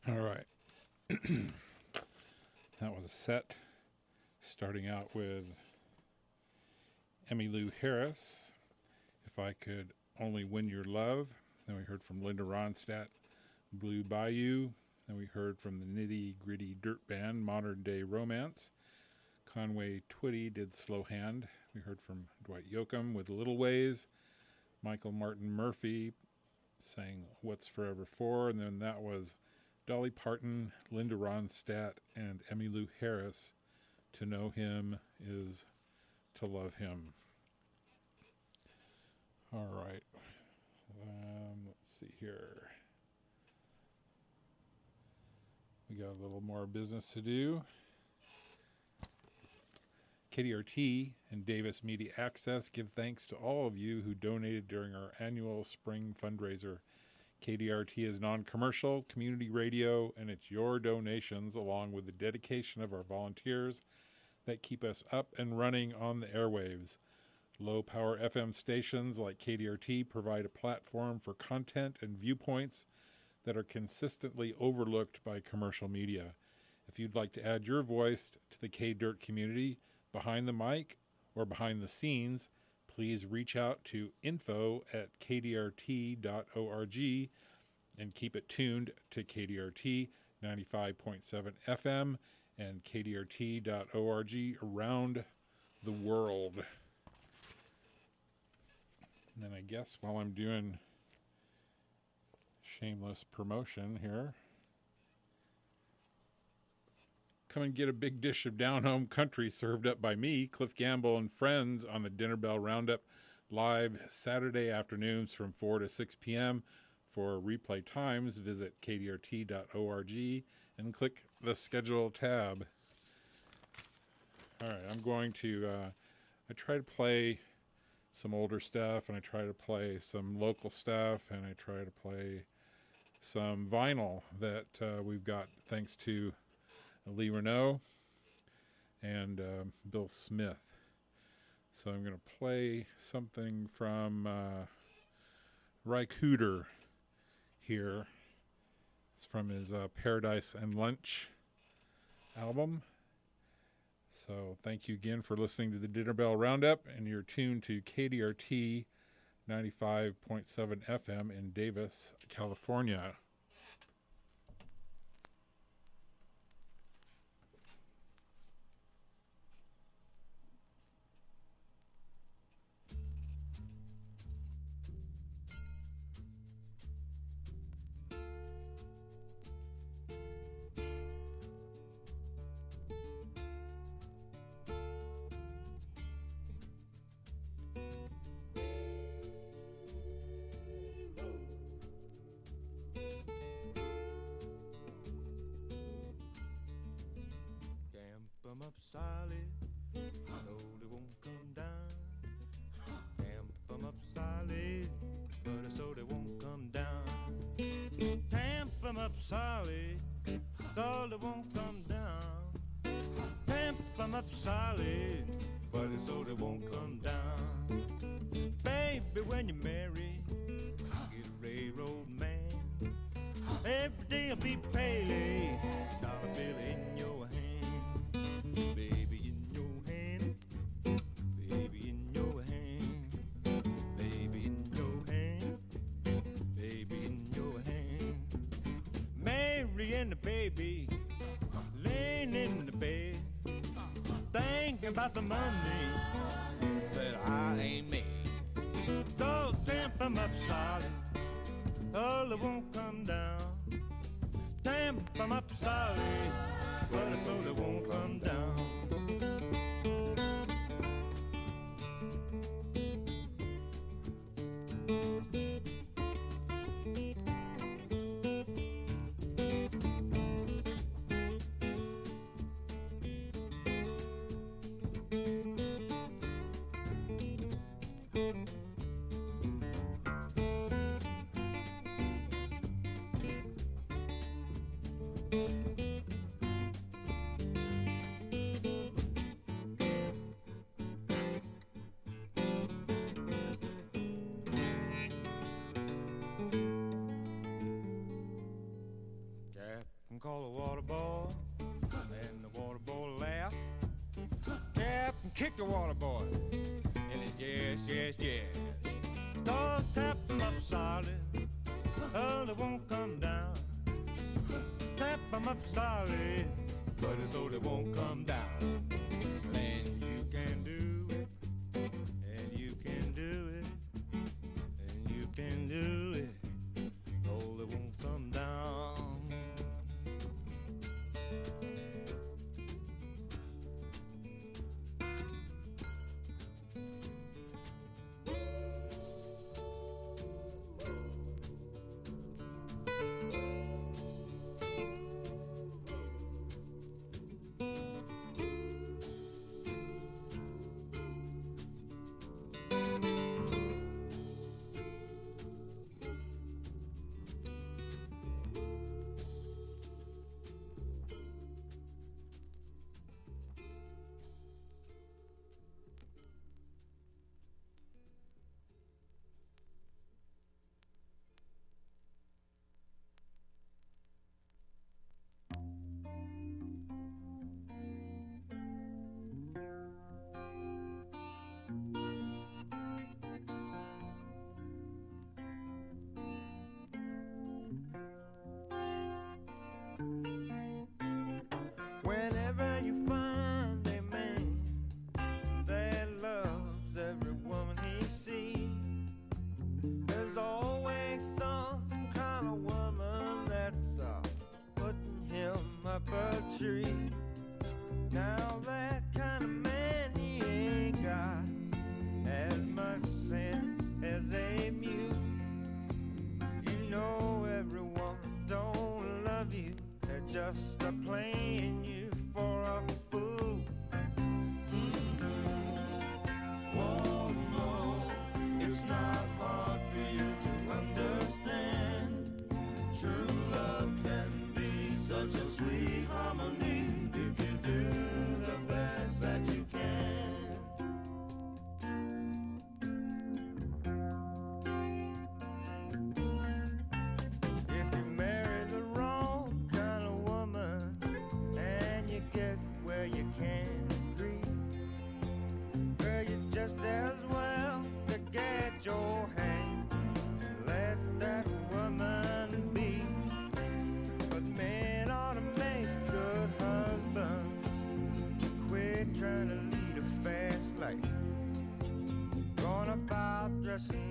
All right. that was a set starting out with Emmylou Harris. If I could only win your love. Then we heard from Linda Ronstadt, Blue Bayou. Then we heard from the nitty gritty dirt band, Modern Day Romance. Conway Twitty did Slow Hand. We heard from Dwight Yoakam with Little Ways. Michael Martin Murphey sang What's Forever For. And then that was Dolly Parton, Linda Ronstadt, and Emmylou Harris. To know him is to love him. All right. Um, let's see here. We got a little more business to do. KDRT and Davis Media Access give thanks to all of you who donated during our annual spring fundraiser. KDRT is non commercial community radio, and it's your donations, along with the dedication of our volunteers, that keep us up and running on the airwaves. Low power FM stations like KDRT provide a platform for content and viewpoints that are consistently overlooked by commercial media. If you'd like to add your voice to the K Dirt community behind the mic or behind the scenes, please reach out to info at kdrt.org and keep it tuned to KDRT 95.7 FM and kdrt.org around the world. And then I guess while I'm doing shameless promotion here, come and get a big dish of down home country served up by me, Cliff Gamble, and friends on the Dinner Bell Roundup live Saturday afternoons from 4 to 6 p.m. For replay times, visit kdrt.org and click the schedule tab. All right, I'm going to, uh, I try to play some older stuff and I try to play some local stuff and I try to play some vinyl that uh, we've got thanks to Lee Renault and um Bill Smith. So I'm going to play something from uh, Ry Cooder here. It's from his uh, Paradise and Lunch album. So thank you again for listening to the Dinner Bell Roundup, and you're tuned to KDRT 95.7 FM in Davis, California. it won't come down. Tap 'em up solid, but it's old it won't come down. just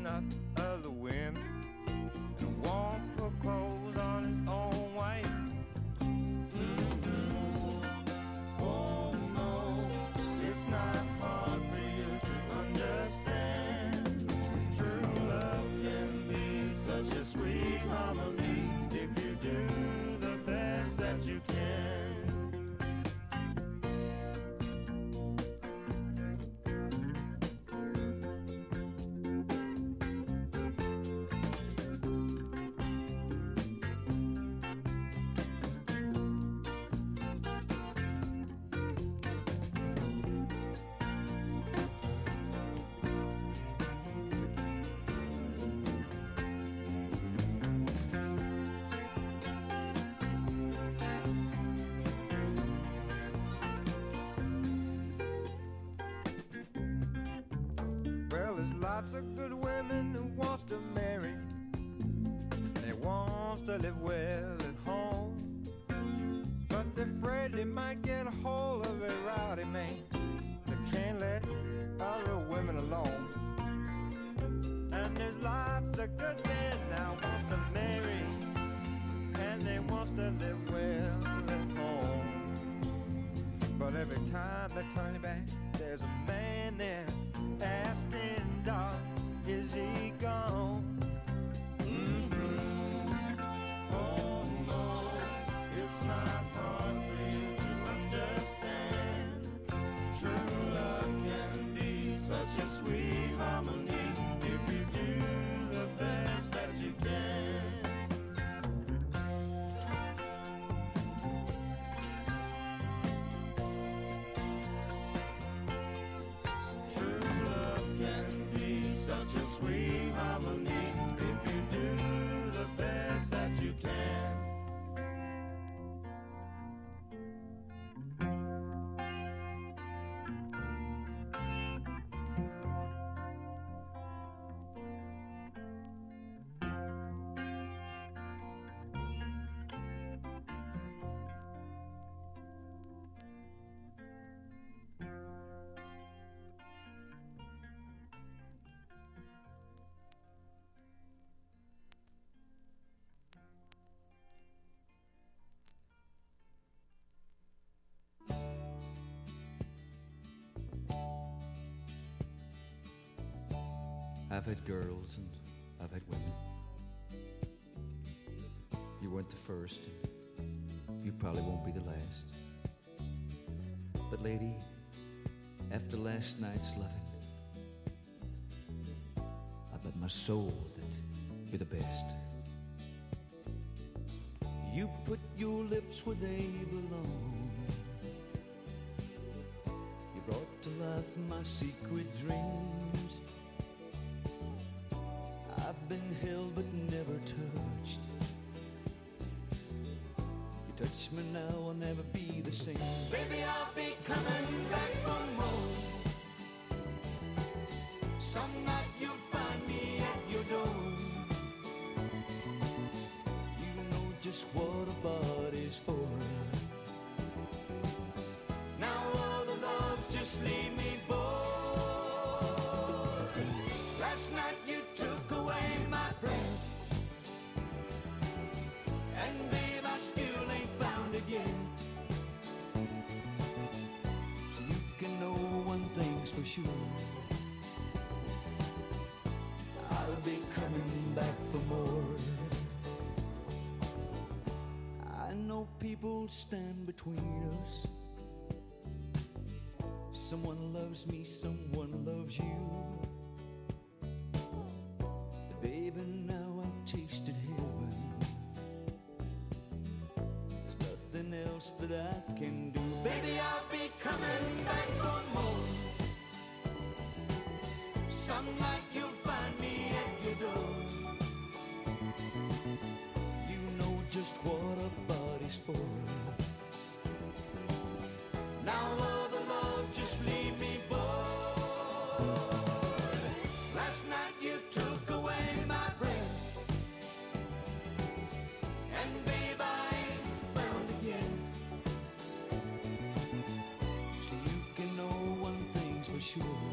lots of good women who wants to marry. And they wants to live well at home. But they're afraid they might get a hold of a rowdy man They can't let other women alone. And there's lots of good men now wants to marry. And they wants to live well at home. But every time I've had girls and I've had women. You weren't the first, and you probably won't be the last. But, lady, after last night's loving, I bet my soul that you're the best. You put your lips where they belong. You brought to life my secret dreams. Thing's for sure. I'll be coming back for more. I know people stand between us. Someone loves me, someone loves you. Baby, now I've tasted heaven. There's nothing else that I can do. Love just leave me bored. Last night you took away my breath. And babe, I ain't found. So you can know one thing's for sure.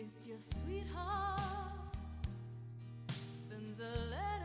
If your sweetheart sends a letter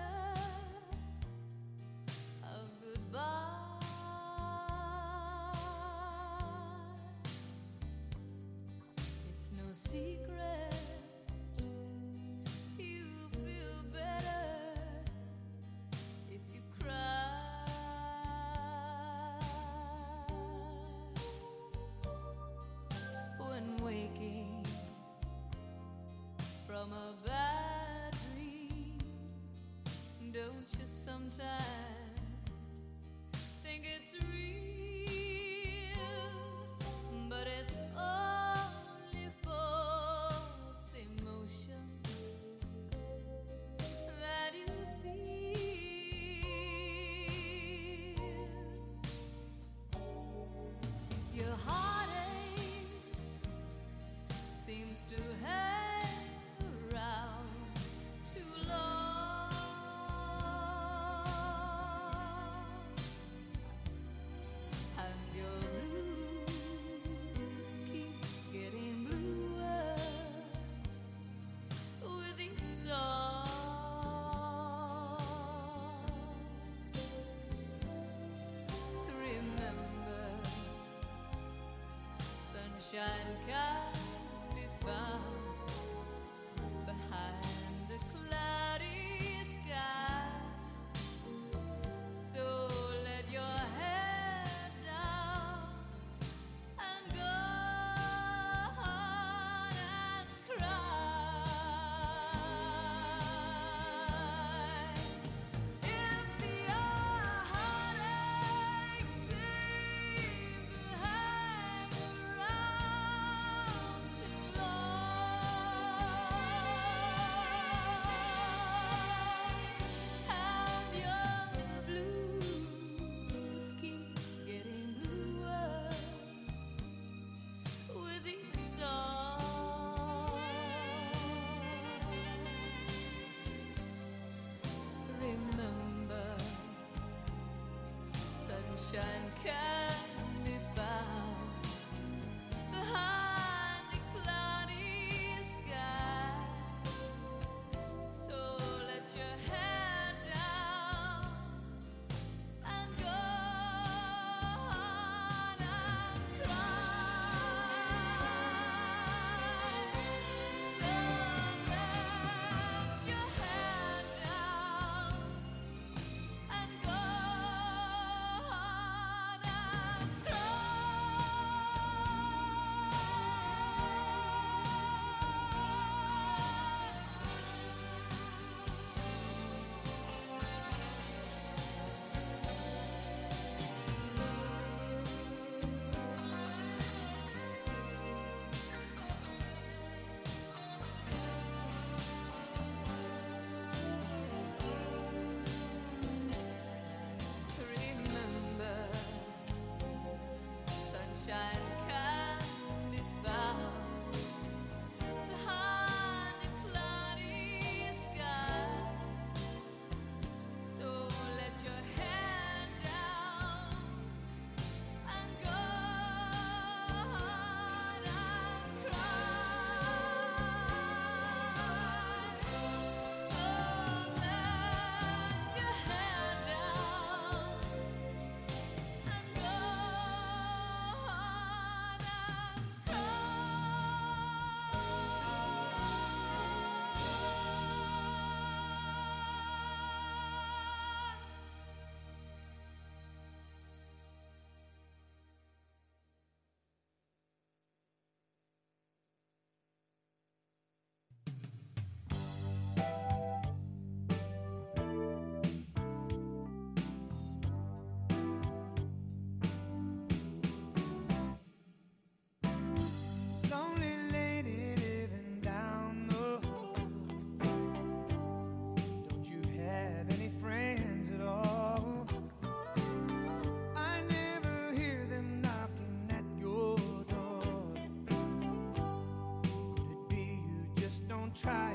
sunshine lonely lady living down the hall. Don't you have any friends at all? I never hear them knocking at your door. Could it be you just don't try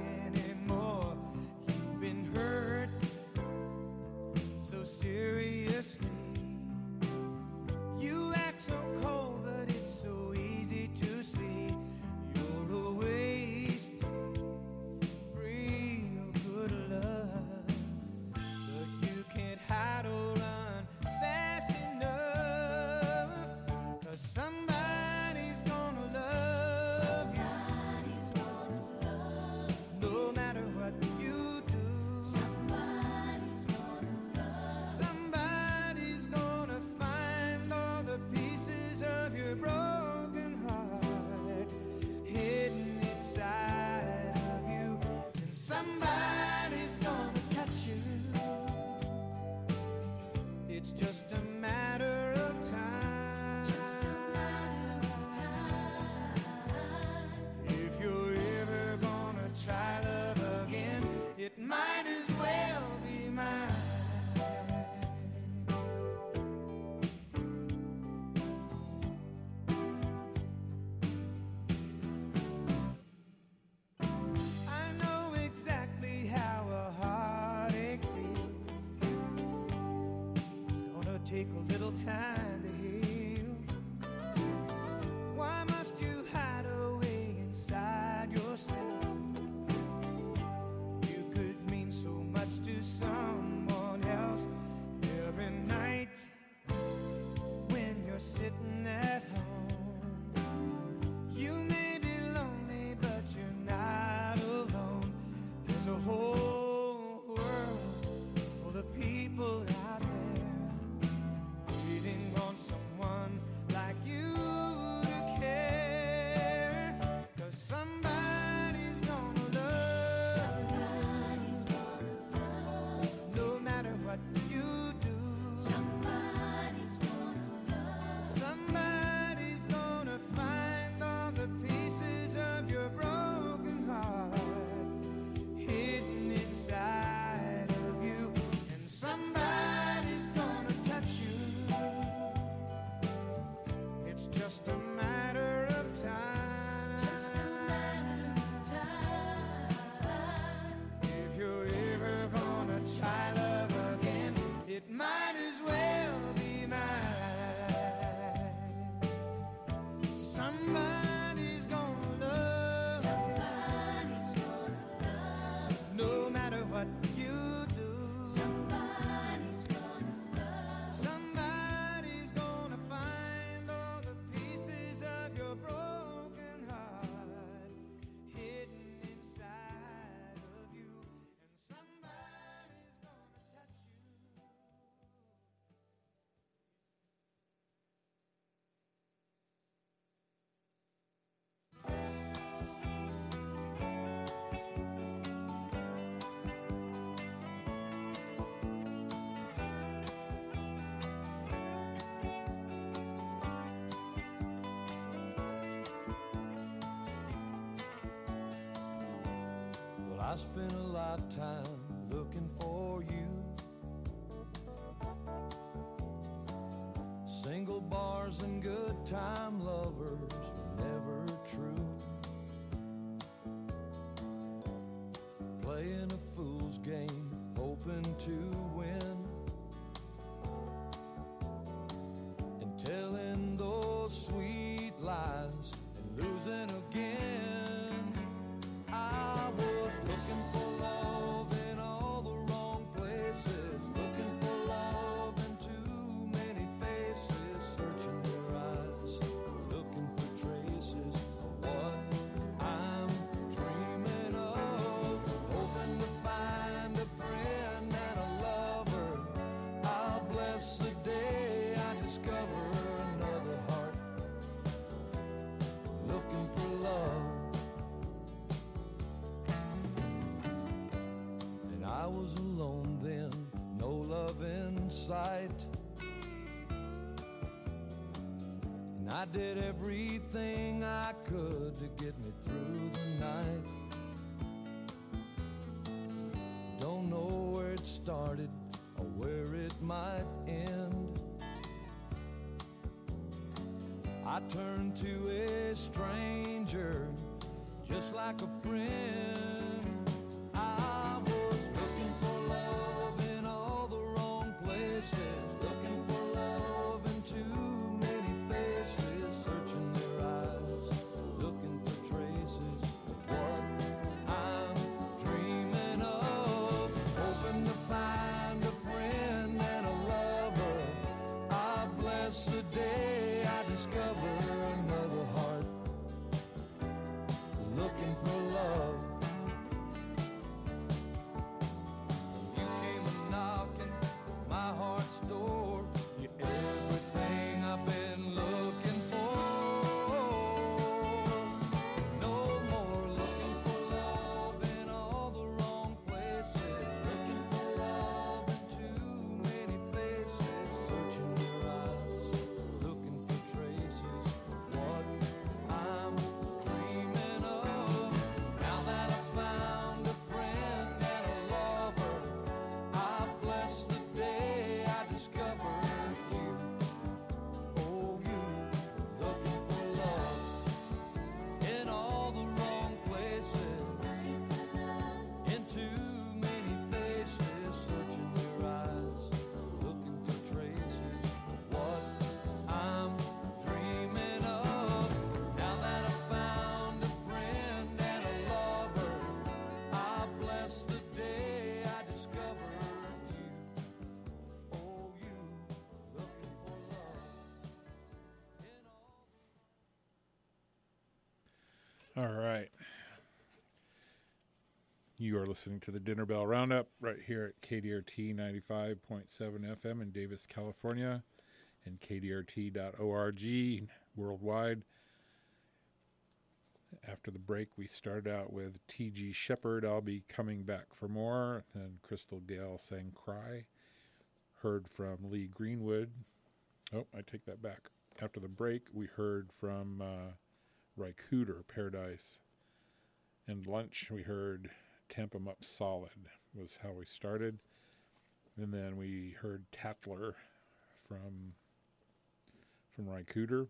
I spent a lifetime looking for you. Single bars and good time lovers sight. And I did everything I could to get me through the night. Don't know where it started or where it might end. I turned to a stranger just like a friend. yesterday I discovered another. All right. You are listening to the Dinner Bell Roundup right here at KDRT 95.7 FM in Davis, California, and KDRT.org worldwide. After the break, we started out with T.G. Sheppard, I'll Be Coming Back for More. Then Crystal Gayle sang Cry. Heard from Lee Greenwood. Oh, I take that back. After the break, we heard from uh, Ry Cooder, Paradise. And lunch, we heard Tamp 'em Up Solid, was how we started. And then we heard Tatler from from Ry Cooder.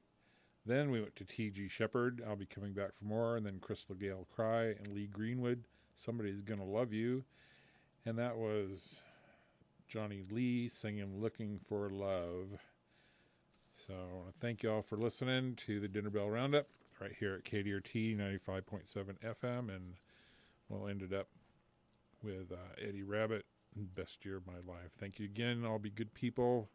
Then we went to T.G. Sheppard. I'll be coming back for more. And then Crystal Gayle Cry and Lee Greenwood, Somebody's Gonna Love You. And that was Johnny Lee singing Looking for Love. So I want to thank you all for listening to the Dinner Bell Roundup right here at KDRT 95.7 FM. And we'll end it up with uh, Eddie Rabbitt, Best Year of My Life. Thank you again. All be good people.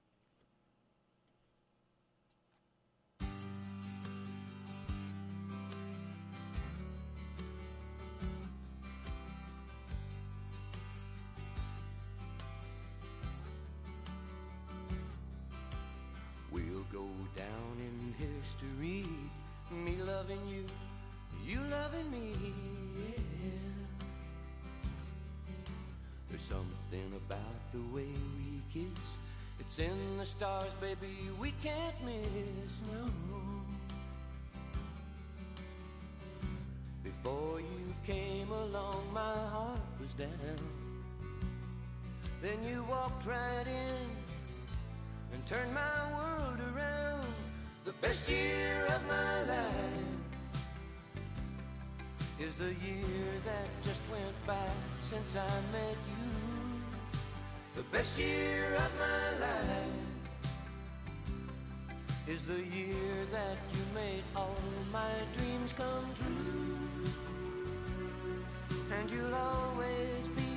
Baby. We can't miss. No. Before you came along, my heart was down. Then you walked right in and turned my world around. The best year of my life is the year that just went by since I met you. The best year of my life is the year that you made all my dreams come true. And you'll always be